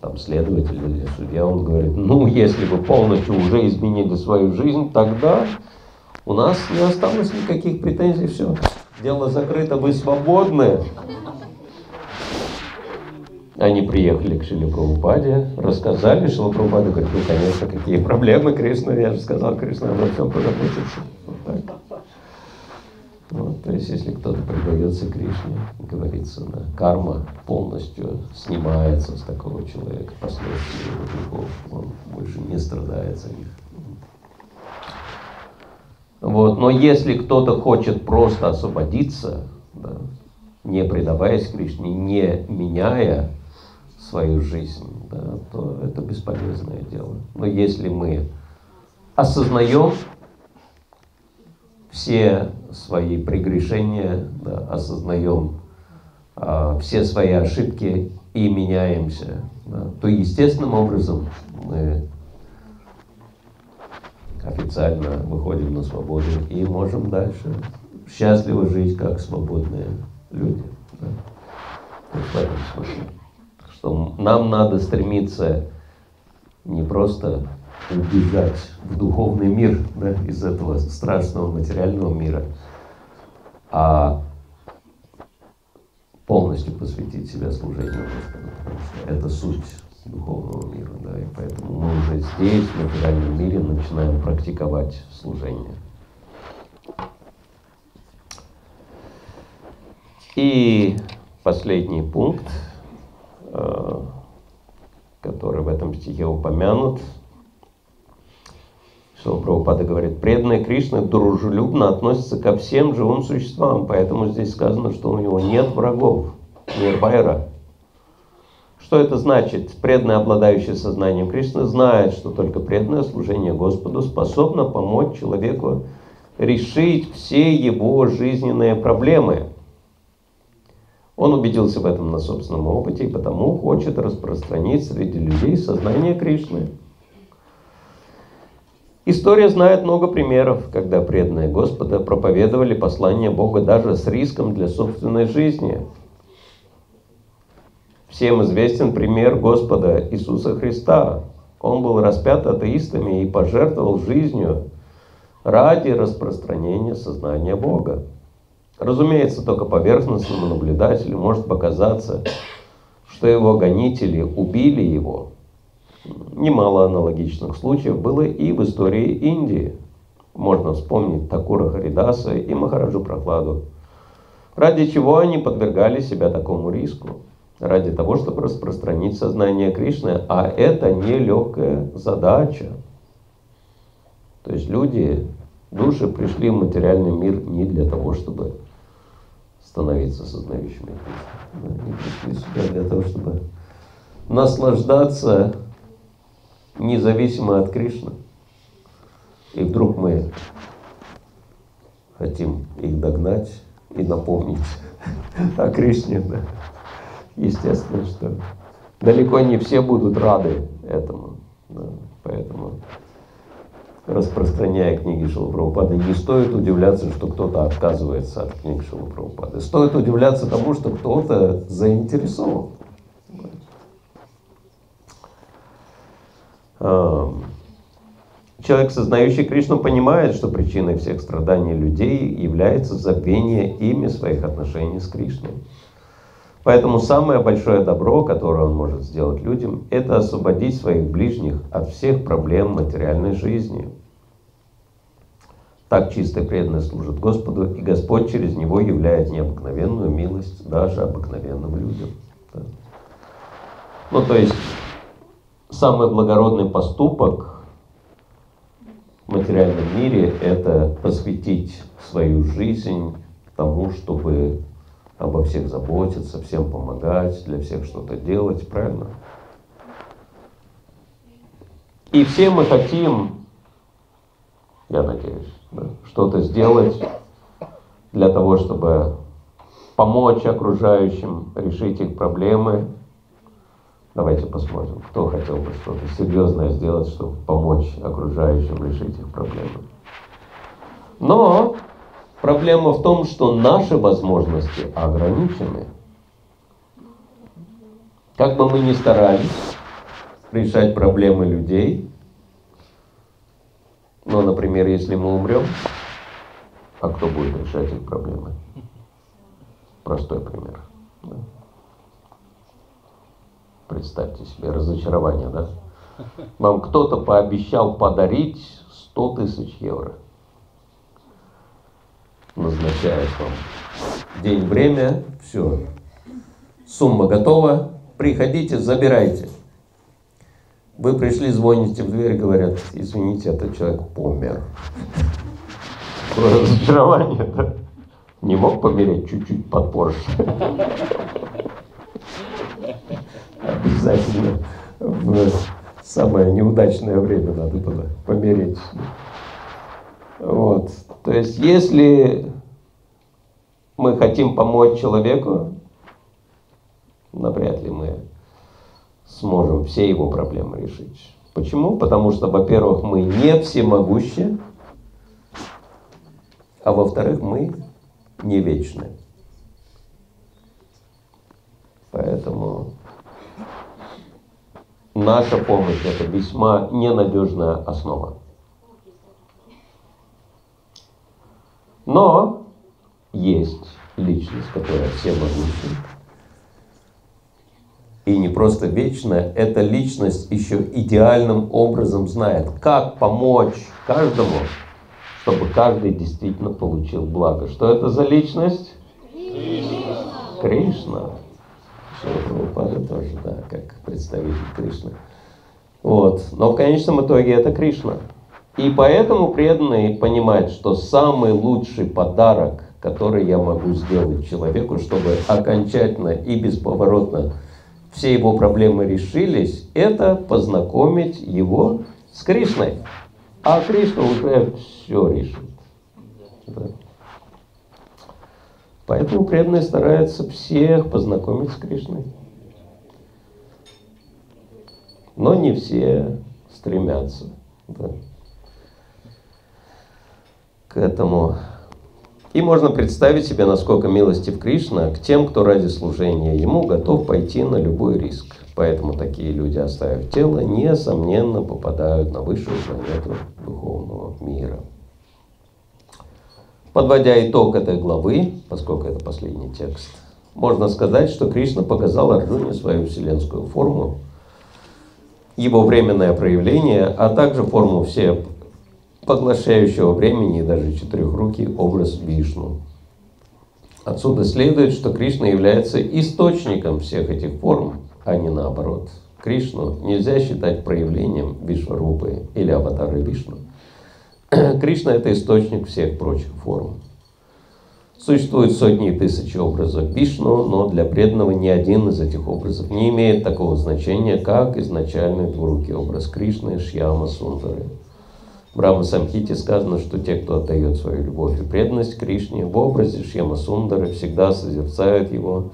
Там следователь или судья, он говорит, ну, если вы полностью уже изменили свою жизнь, тогда у нас не осталось никаких претензий, все. Дело закрыто, вы свободны. Они приехали к Шиле Прабхупаде, рассказали, Шила Прабхупада говорит, ну, конечно, какие проблемы, Кришна, я же сказал, Кришна обо всем позаботится. Вот так. Вот, то есть, если кто-то предается Кришне, говорится, да, карма полностью снимается с такого человека, последствия его грехов, он больше не страдает за них. Вот, но если кто-то хочет просто освободиться, да, не предаваясь Кришне, не меняя свою жизнь, да, то это бесполезное дело. Но если мы осознаем все свои прегрешения, да, осознаем а, все свои ошибки и меняемся, да, то естественным образом мы официально выходим на свободу и можем дальше счастливо жить как свободные люди. Да. Вот в этом смысле что нам надо стремиться не просто убежать в духовный мир да, из этого страшного материального мира, а полностью посвятить себя служению Господу, это суть духовного мира, да, и поэтому мы уже здесь, в материальном мире, начинаем практиковать служение. И последний пункт – Э, который в этом стихе упомянут. Шила Прабхупада говорит, преданные Кришны дружелюбно относятся ко всем живым существам, поэтому здесь сказано, что у него нет врагов, нет байра. Что это значит? Преданный, обладающий сознанием Кришны, знает, что только преданное служение Господу способно помочь человеку решить все его жизненные проблемы – он убедился в этом на собственном опыте и потому хочет распространить среди людей сознание Кришны. История знает много примеров, когда преданные Господа проповедовали послание Бога даже с риском для собственной жизни. Всем известен пример Господа Иисуса Христа. Он был распят атеистами и пожертвовал жизнью ради распространения сознания Бога. Разумеется, только поверхностному наблюдателю может показаться, что его гонители убили его – Немало аналогичных случаев было и в истории Индии. Можно вспомнить Такура Харидаса и Махараджу Прохладу. Ради чего они подвергали себя такому риску? Ради того, чтобы распространить сознание Кришны. А это не легкая задача. То есть люди, души пришли в материальный мир не для того, чтобы становиться сознающими Кришну. Они пришли сюда для того, чтобы наслаждаться независимо от Кришны. И вдруг мы хотим их догнать и напомнить о Кришне. Да. Естественно, что далеко не все будут рады этому. Да. Поэтому, распространяя книги Шилапрабхупады, не стоит удивляться, что кто-то отказывается от книг Шилапрабхупады. Стоит удивляться тому, что кто-то заинтересован. Человек, сознающий Кришну, понимает, что причиной всех страданий людей является забвение ими своих отношений с Кришной. Поэтому самое большое добро, которое он может сделать людям, это освободить своих ближних от всех проблем материальной жизни. Так чистая преданность служит Господу, и Господь через него являет необыкновенную милость даже обыкновенным людям. Ну, то есть, самый благородный поступок в материальном мире – это посвятить свою жизнь тому, чтобы обо всех заботиться, всем помогать, для всех что-то делать, правильно? И все мы хотим, я надеюсь, да, что-то сделать для того, чтобы помочь окружающим решить их проблемы, Давайте посмотрим, кто хотел бы что-то серьезное сделать, чтобы помочь окружающим решить их проблемы. Но проблема в том, что наши возможности ограничены. Как бы мы ни старались решать проблемы людей, но, например, если мы умрем, а кто будет решать их проблемы? Простой пример. Да. Представьте себе разочарование, да? Вам кто-то пообещал подарить 100 тысяч евро. Назначает вам день, время, все. Сумма готова, приходите, забирайте. Вы пришли, звоните в дверь, говорят, извините, этот человек помер. разочарование, да? Не мог помереть чуть-чуть под Порше обязательно в самое неудачное время надо было помереть. Вот. То есть, если мы хотим помочь человеку, навряд ли мы сможем все его проблемы решить. Почему? Потому что, во-первых, мы не всемогущие, а во-вторых, мы не вечны. Поэтому наша помощь – это весьма ненадежная основа. Но есть личность, которая всемогущая. И не просто вечная, эта личность еще идеальным образом знает, как помочь каждому, чтобы каждый действительно получил благо. Что это за личность? Кришна. Кришна. Прабхупада тоже, да, как представитель Кришны. Вот. Но в конечном итоге это Кришна. И поэтому преданный понимает, что самый лучший подарок, который я могу сделать человеку, чтобы окончательно и бесповоротно все его проблемы решились, это познакомить его с Кришной. А Кришна уже все решит. Да. Поэтому преданные стараются всех познакомить с Кришной. Но не все стремятся. Да. к этому. И можно представить себе, насколько милостив Кришна к тем, кто ради служения ему готов пойти на любой риск. Поэтому такие люди, оставив тело, несомненно попадают на высшую планету духовного мира. Подводя итог этой главы, поскольку это последний текст, можно сказать, что Кришна показал Арджуне свою вселенскую форму, его временное проявление, а также форму все поглощающего времени и даже четырехрукий образ Вишну. Отсюда следует, что Кришна является источником всех этих форм, а не наоборот. Кришну нельзя считать проявлением Вишварупы или аватары Вишну. Кришна – это источник всех прочих форм. Существует сотни и тысячи образов Вишну, но для преданного ни один из этих образов не имеет такого значения, как изначальный двурукий образ Кришны Шьяма Сундары. В Брахма Самхите сказано, что те, кто отдает свою любовь и преданность Кришне, в образе Шьяма Сундары всегда созерцают его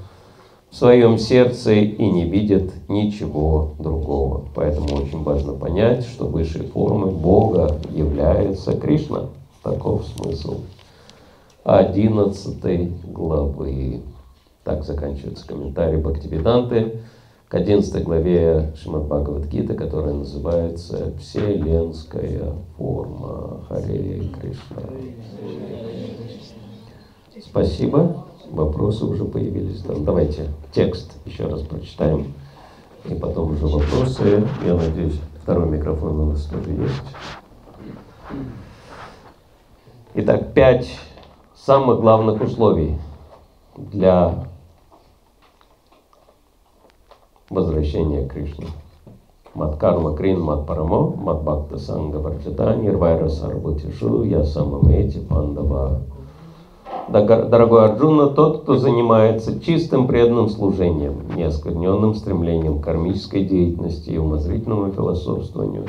в своем сердце и не видят ничего другого. Поэтому очень важно понять, что высшей формой Бога является Кришна. Таков смысл 11 главы. Так заканчивается комментарий Бхактивиданты к 11 главе Шримад Бхагавадгита, которая называется «Вселенская форма Харе Кришна». Спасибо. Вопросы уже появились. Давайте текст еще раз прочитаем. И потом уже вопросы. Я надеюсь, второй микрофон у нас тоже есть. Итак, пять самых главных условий для возвращения к Кришне. Маткарма Крин Мат Парамо, Мат Бхакта Санга Варджата, Нирвайра Сарбутишу, Я Самамети Пандава. Дорогой Арджуна, тот, кто занимается чистым преданным служением, неоскверненным стремлением к кармической деятельности и умозрительному философствованию,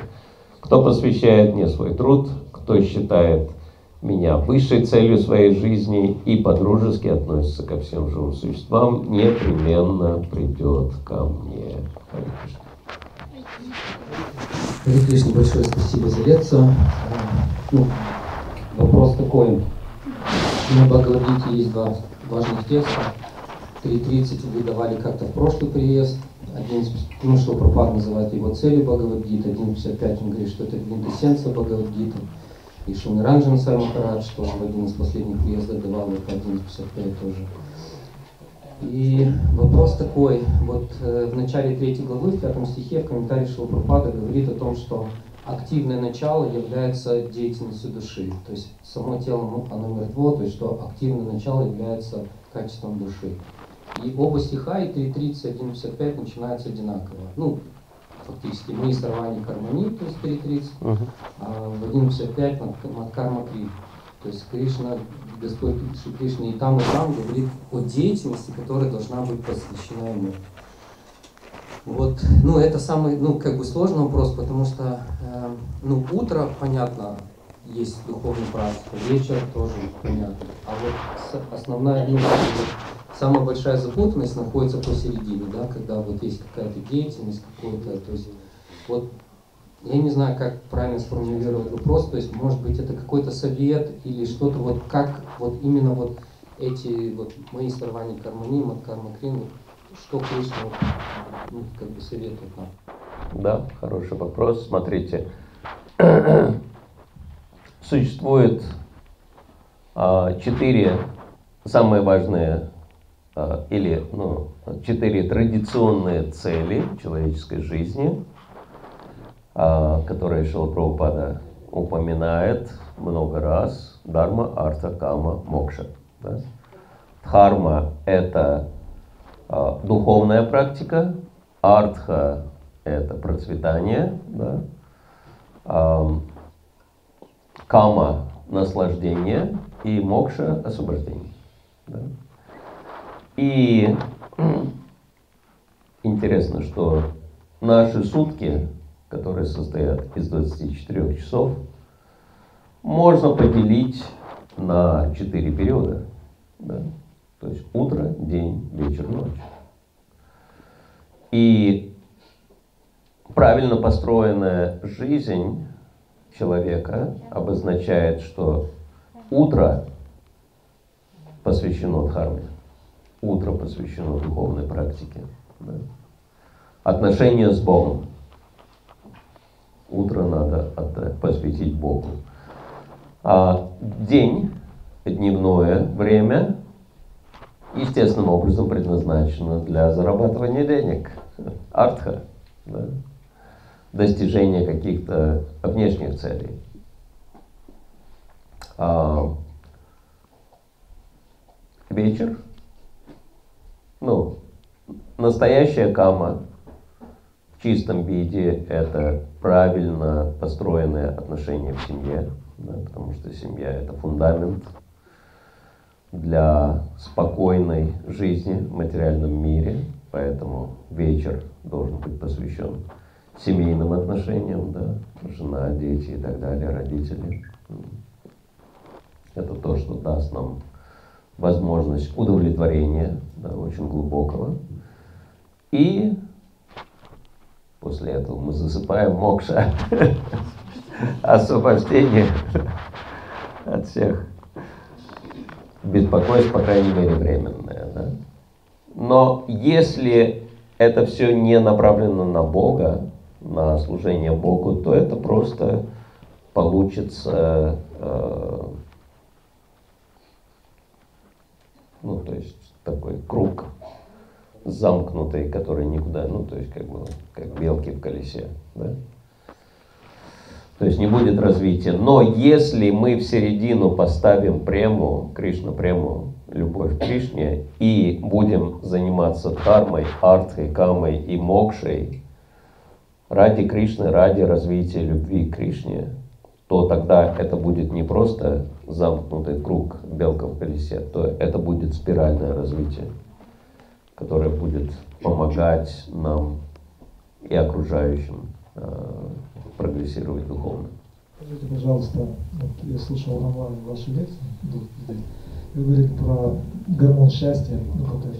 кто посвящает мне свой труд, кто считает меня высшей целью своей жизни и подружески относится ко всем живым существам, непременно придет ко мне. Харе Кришна, большое спасибо за лекцию. Ну, вопрос такой. На Бхагавадгите есть два важных текста. 3.30 вы давали как-то в прошлый приезд. Один, ну, что Пропад называет его целью Бхагавадгиты. 1.55 он говорит, что это квинтэссенция Бхагавадгиты. И Шумиранджан Сай Махарадж тоже в один из последних приездов давал это 1.55 тоже. И вопрос такой, вот э, в начале третьей главы, в пятом стихе, в комментарии Шилапрапада говорит о том, что активное начало является деятельностью души. То есть само тело, оно мертво, то есть что активное начало является качеством души. И оба стиха, и 3.30, 1.55 начинаются одинаково. Ну, фактически, мы сорвание кармани, то есть 3.30, uh-huh. а в 1.55 над карма кри. То есть Кришна, Господь Кришна и там, и там говорит о деятельности, которая должна быть посвящена Ему. Вот, ну, это самый, ну, как бы сложный вопрос, потому что, э, ну, утро, понятно, есть духовный практика, вечер тоже понятно. А вот основная, ну, самая большая запутанность находится посередине, да, когда вот есть какая-то деятельность, какой-то, то есть, вот, я не знаю, как правильно сформулировать вопрос, то есть, может быть, это какой-то совет или что-то, вот как, вот именно вот эти вот мои сорвания кармани, от карма что Кришна ну, как бы советует нам? Да, хороший вопрос. Смотрите, существует а, четыре самые важные а, или ну, четыре традиционные цели человеческой жизни, а, которые Шила Прабхупада упоминает много раз. Дарма, арта, кама, мокша. Да? Дхарма – это духовная практика, артха – это процветание, да? а, кама – наслаждение и мокша – освобождение. Да? И интересно, что наши сутки, которые состоят из 24 часов, можно поделить на 4 периода. Да? То есть утро, день, вечер, ночь. И правильно построенная жизнь человека обозначает, что утро посвящено дхарме. Утро посвящено духовной практике. Да? Отношения с Богом. Утро надо посвятить Богу. А день, дневное время, естественным образом предназначено для зарабатывания денег. Артха. Да? Достижения каких-то внешних целей. А, вечер. Ну, настоящая кама в чистом виде это правильно построенные отношения в семье, да, потому что семья это фундамент для спокойной жизни в материальном мире, поэтому вечер должен быть посвящен семейным отношениям, да, жена, дети и так далее, родители. Это то, что даст нам возможность удовлетворения, да, очень глубокого. И после этого мы засыпаем мокша, освобождение от всех беспокойств, по крайней мере, временное. Да? Но если это все не направлено на Бога, на служение Богу, то это просто получится э, ну, то есть такой круг замкнутый, который никуда, ну, то есть как бы, как белки в колесе, да? То есть не будет развития. Но если мы в середину поставим прему, Кришна прему, любовь к Кришне, и будем заниматься дхармой, артхой, камой и мокшей, ради Кришны, ради развития любви к Кришне, то тогда это будет не просто замкнутый круг белка в колесе, то это будет спиральное развитие, которое будет помогать нам и окружающим э, прогрессировать духовно. Скажите, пожалуйста, вот я слушал онлайн вашу лекцию, вы говорите про гормон счастья, ну, который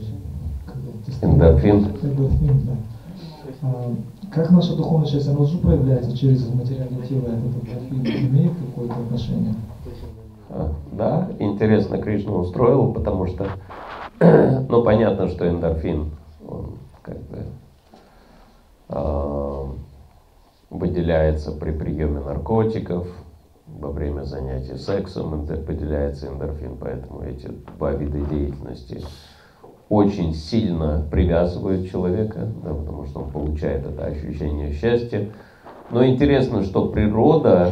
Эндорфин. Эндорфин, да. А, как наша духовная часть, она уже проявляется через материальное тело, этот эндорфин имеет какое-то отношение? А, Да, интересно Кришна устроил, потому что, ну, понятно, что эндорфин, он как бы а, выделяется при приеме наркотиков, во время занятий сексом выделяется эндорфин, поэтому эти два вида деятельности очень сильно привязывают человека, да, потому что он получает это ощущение счастья. Но интересно, что природа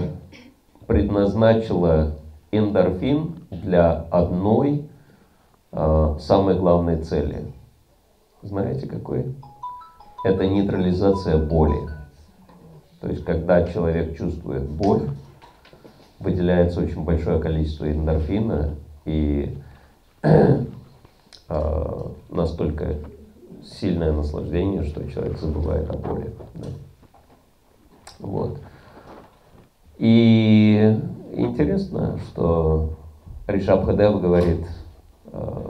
предназначила эндорфин для одной а, самой главной цели. Знаете какой? Это нейтрализация боли. То есть, когда человек чувствует боль, выделяется очень большое количество эндорфина, и а, настолько сильное наслаждение, что человек забывает о боли. да. Вот. И интересно, что Ришабхадев говорит, э,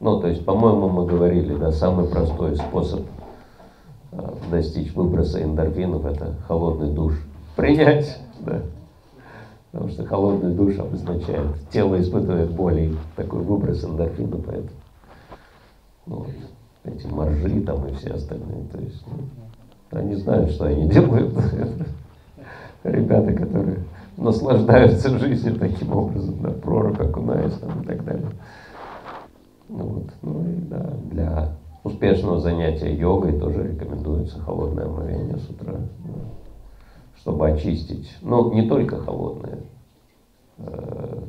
ну, то есть, по-моему, мы говорили, да, самый простой способ э, достичь выброса эндорфинов – это холодный душ. Принять, да. Потому что холодный душ обозначает, тело испытывает боль, и такой выброс эндорфина, поэтому ну, эти моржи там и все остальные, то есть, ну, они знают, что они делают. Ребята, которые наслаждаются жизнью таким образом, да, пророк окунаясь там и так далее. Ну, вот. ну и да, для успешного занятия йогой тоже рекомендуется холодное омовение с утра, да, чтобы очистить. Ну, не только холодное, э,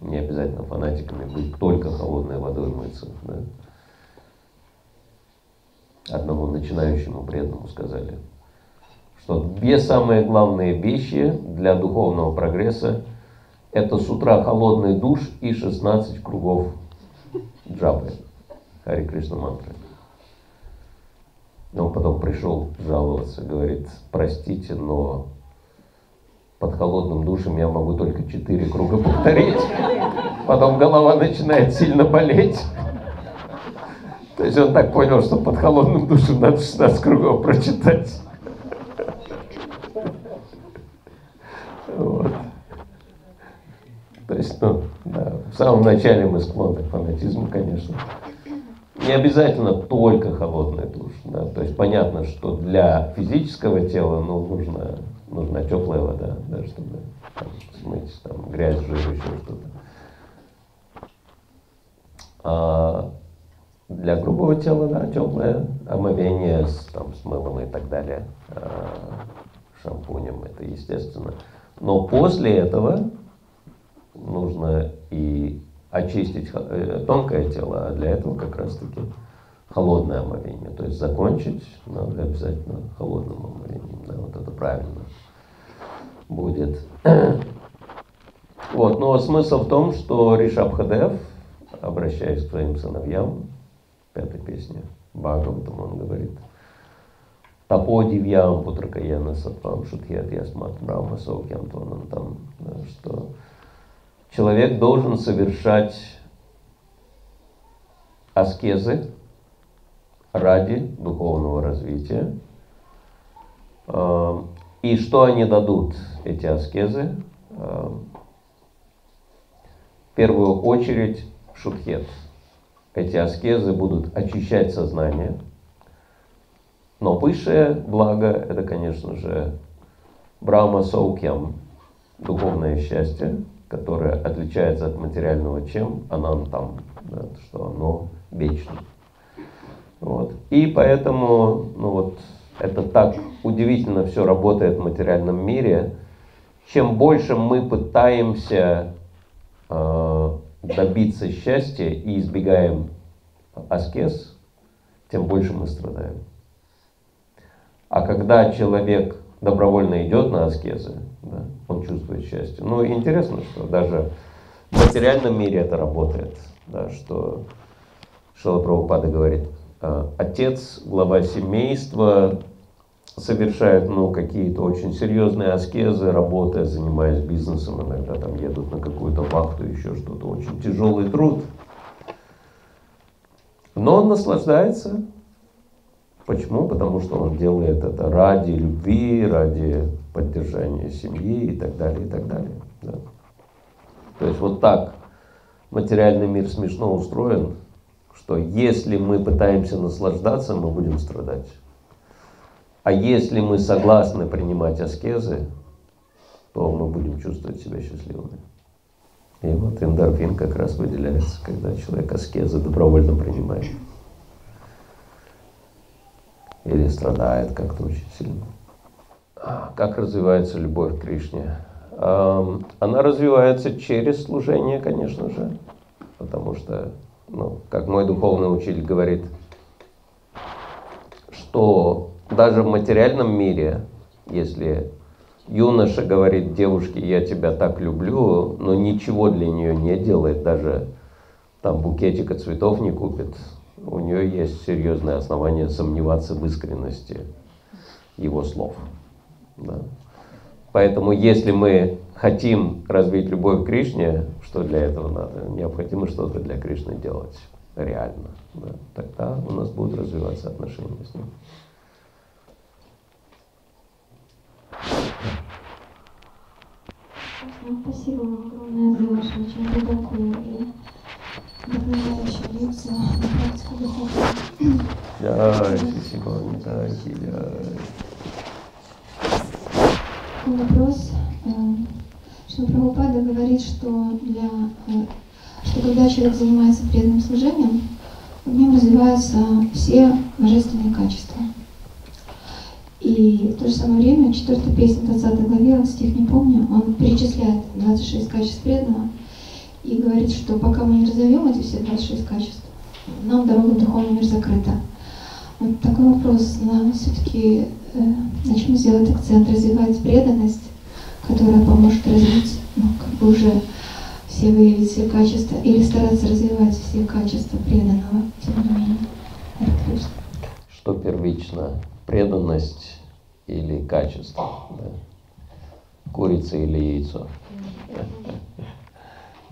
не обязательно фанатиками быть, только холодной водой мыться. Да. Одному начинающему преданному сказали, что две самые главные вещи для духовного прогресса это с утра холодный душ и 16 кругов джапы, Хари Кришна мантры. Он потом пришел жаловаться, говорит, простите, но под холодным душем я могу только 4 круга повторить. Потом голова начинает сильно болеть. То есть он так понял, что под холодным душем надо 16 кругов прочитать. Вот. То есть, ну, да, в самом начале мы склонны к фанатизму, конечно. Не обязательно только холодный душ. Да? То есть понятно, что для физического тела ну, нужна, нужна теплая вода, да, чтобы там, смыть там, грязь, жир, еще что-то. А для грубого тела, да, теплое омовение с, там, с мылом и так далее, а, шампунем, это естественно. Но после этого нужно и очистить э, тонкое тело, а для этого как раз-таки холодное омовение. То есть закончить надо обязательно холодным омовением. Да, вот это правильно будет. Вот, но смысл в том, что Ришабхадев, обращаясь к своим сыновьям, пятой песне Бхагаватам, он говорит, Тапо дивьям путракаяна сатвам шутхет ясмат брахма там, что человек должен совершать аскезы ради духовного развития. А, и что они дадут, эти аскезы? А, в первую очередь шутхет. Эти аскезы будут очищать сознание. Но высшее благо – это, конечно же, Брахма Саукьям, духовное счастье, которое отличается от материального чем? Анантам, да, что оно вечно. Вот. И поэтому, ну вот, это так удивительно все работает в материальном мире. Чем больше мы пытаемся э, добиться счастья и избегаем аскез, тем больше мы страдаем. А когда человек добровольно идет на аскезы, да, он чувствует счастье. Ну, интересно, что даже в материальном мире это работает, да, что Шила Прабхупада говорит, «А, отец, глава семейства, совершает ну, какие-то очень серьезные аскезы, работая, занимаясь бизнесом, иногда там едут на какую-то вахту, еще что-то, очень тяжелый труд. Но он наслаждается. Почему? Потому что он делает это ради любви, ради поддержания семьи и так далее, и так далее. Да. То есть вот так материальный мир смешно устроен, что если мы пытаемся наслаждаться, мы будем страдать. А если мы согласны принимать аскезы, то мы будем чувствовать себя счастливыми. И вот эндорфин как раз выделяется, когда человек аскезы добровольно принимает. Или страдает как-то очень сильно. Как развивается любовь к Кришне? Она развивается через служение, конечно же, потому что, ну, как мой духовный учитель говорит, что даже в материальном мире, если юноша говорит девушке, я тебя так люблю, но ничего для нее не делает, даже там букетика цветов не купит, у нее есть серьезное основание сомневаться в искренности его слов. Да. Поэтому если мы хотим развить любовь к Кришне, что для этого надо? Необходимо что-то для Кришны делать реально. Да. Тогда у нас будут развиваться отношения с ним. Спасибо вам огромное за вашу очень глубокую Jai, спасибо, Нитай, Jai. Вопрос. э, Что Прабхупада говорит, что, для, э, что когда человек занимается преданным служением, в нем развиваются все божественные качества. И в то же самое время, 4 песне 20 главе, стих не помню, он перечисляет 26 качеств преданного и говорит, что пока мы не разовьем эти все 26 качеств, нам дорога в духовный мир закрыта. Вот такой вопрос. Нам все-таки э, начнем сделать акцент, развивать преданность, которая поможет развить, ну, как бы уже все выявить все качества, или стараться развивать все качества преданного, тем не менее. Что первично? Преданность или качество? Да? Курица или яйцо?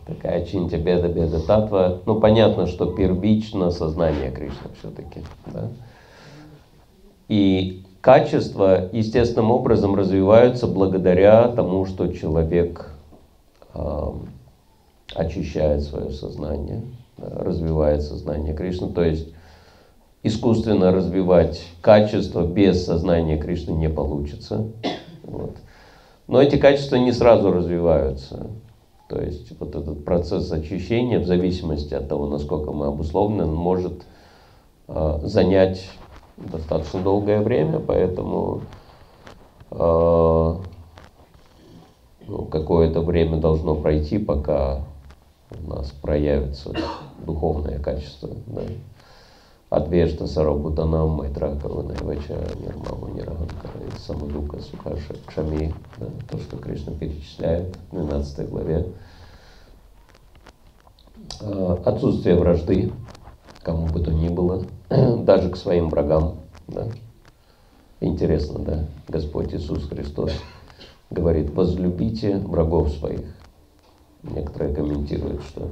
Такая чинтя беда беда татва. Ну, понятно, что первично сознание Кришны все-таки. Да? И качества естественным образом развиваются благодаря тому, что человек э, очищает свое сознание, развивает сознание Кришны. То есть искусственно развивать качество без сознания Кришны не получится. Вот. Но эти качества не сразу развиваются. То есть вот этот процесс очищения, в зависимости от того, насколько мы обусловлены, может э, занять достаточно долгое время, поэтому э, ну, какое-то время должно пройти, пока у нас проявится духовное качество. Да. Адвешта Сарабутанам Майтракавана Вача Нирмаму Нираганкара и Самадука Сухаша Кшами, да, то, что Кришна перечисляет в 12 главе. А, отсутствие вражды, кому бы то ни было, даже к своим врагам. Да. Интересно, да, Господь Иисус Христос говорит, возлюбите врагов своих. Некоторые комментируют, что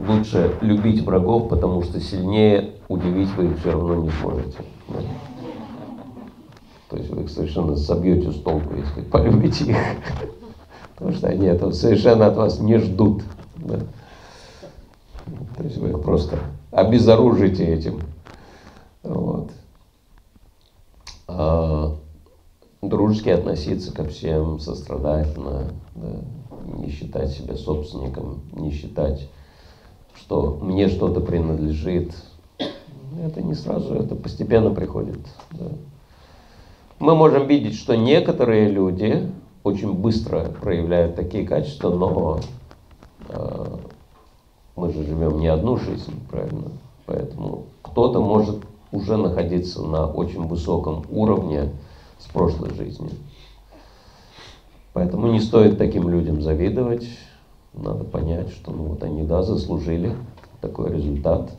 лучше любить врагов, потому что сильнее удивить вы их все равно не сможете. Да? То есть вы их совершенно собьете с толку, если полюбите их. Потому что они этого совершенно от вас не ждут. Да? То есть вы их просто обезоружите этим. Вот. А, дружески относиться ко всем сострадательно, да? не считать себя собственником, не считать что мне что-то принадлежит. Это не сразу, это постепенно приходит. Да. Мы можем видеть, что некоторые люди очень быстро проявляют такие качества, но э, мы же живем не одну жизнь, правильно? Поэтому кто-то может уже находиться на очень высоком уровне с прошлой жизни. Поэтому не стоит таким людям завидовать. Надо понять, что ну вот они, да, заслужили такой результат,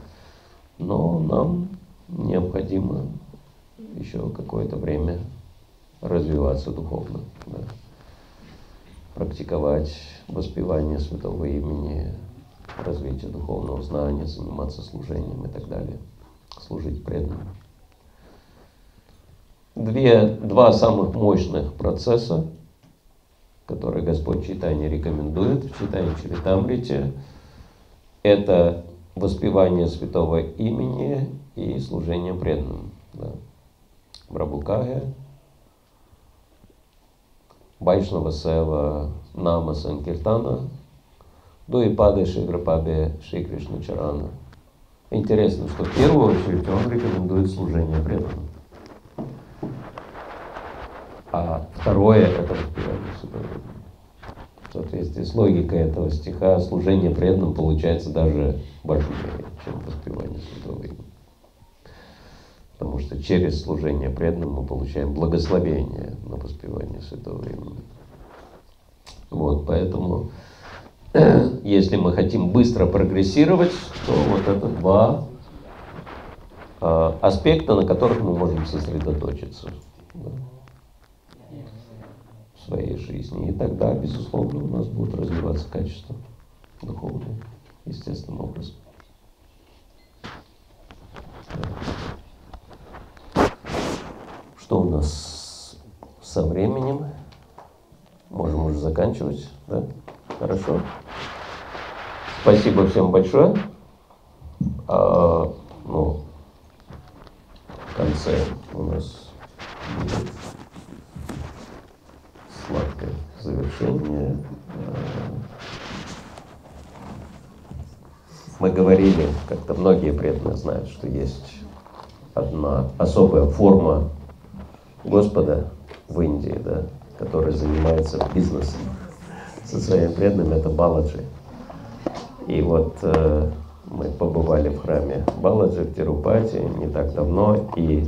но нам необходимо еще какое-то время развиваться духовно, да. практиковать воспевание святого имени, развитие духовного знания, заниматься служением и так далее, служить преданным. Две, два самых мощных процесса – который Господь Читание рекомендует в читании Чаритамрите, это воспевание святого имени и служение преданным. Да. Брабукая, Вайшнава Сева, Нама Санкиртана, Дуипады Шиграпабе Шри Чарана. Интересно, что в первую очередь он рекомендует служение преданным. А второе – это В соответствии с логикой этого стиха, служение преданным получается даже важнее, чем воспевание святого имени. Потому что через служение преданным мы получаем благословение на воспевание святого имени. Вот, поэтому, если мы хотим быстро прогрессировать, то вот это два э, аспекта, на которых мы можем сосредоточиться. Своей жизни. И тогда, безусловно, у нас будут развиваться качества духовные, естественным образом. Что у нас со временем? Можем уже заканчивать, да? Хорошо. Спасибо всем большое. А, ну, в конце у нас будет сладкое завершение. Мы говорили, как-то многие преданные знают, что есть одна особая форма Господа в Индии, да, который занимается бизнесом со своими преданными, это Баладжи. И вот э, мы побывали в храме Баладжи в Тирупати не так давно, и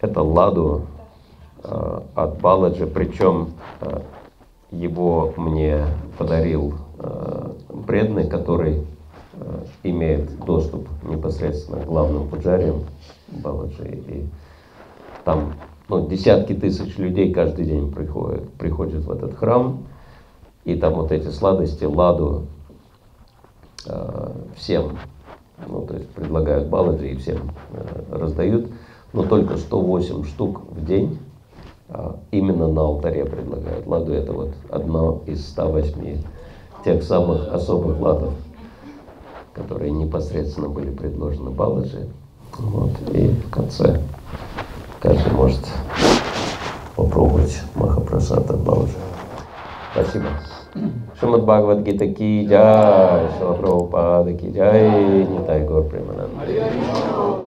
это ладу от Баладжи, причем э, его мне подарил э, преданный, который имеет доступ непосредственно к главным пуджариям Баладжи. И там ну, десятки тысяч людей каждый день приходят, приходят в этот храм, и там вот эти сладости, ладу э, всем, ну, то есть предлагают Баладжи и всем э, раздают, но только 108 штук в день именно на алтаре предлагают. Ладу это вот одно из 108 тех самых особых ладов, которые непосредственно были предложены Баладжи. Вот, и в конце каждый может попробовать Махапрасада Баладжи. Спасибо. Шримад Бхагавад Гита ки джай, Шила Прабхупада Нитай Гор Примананда.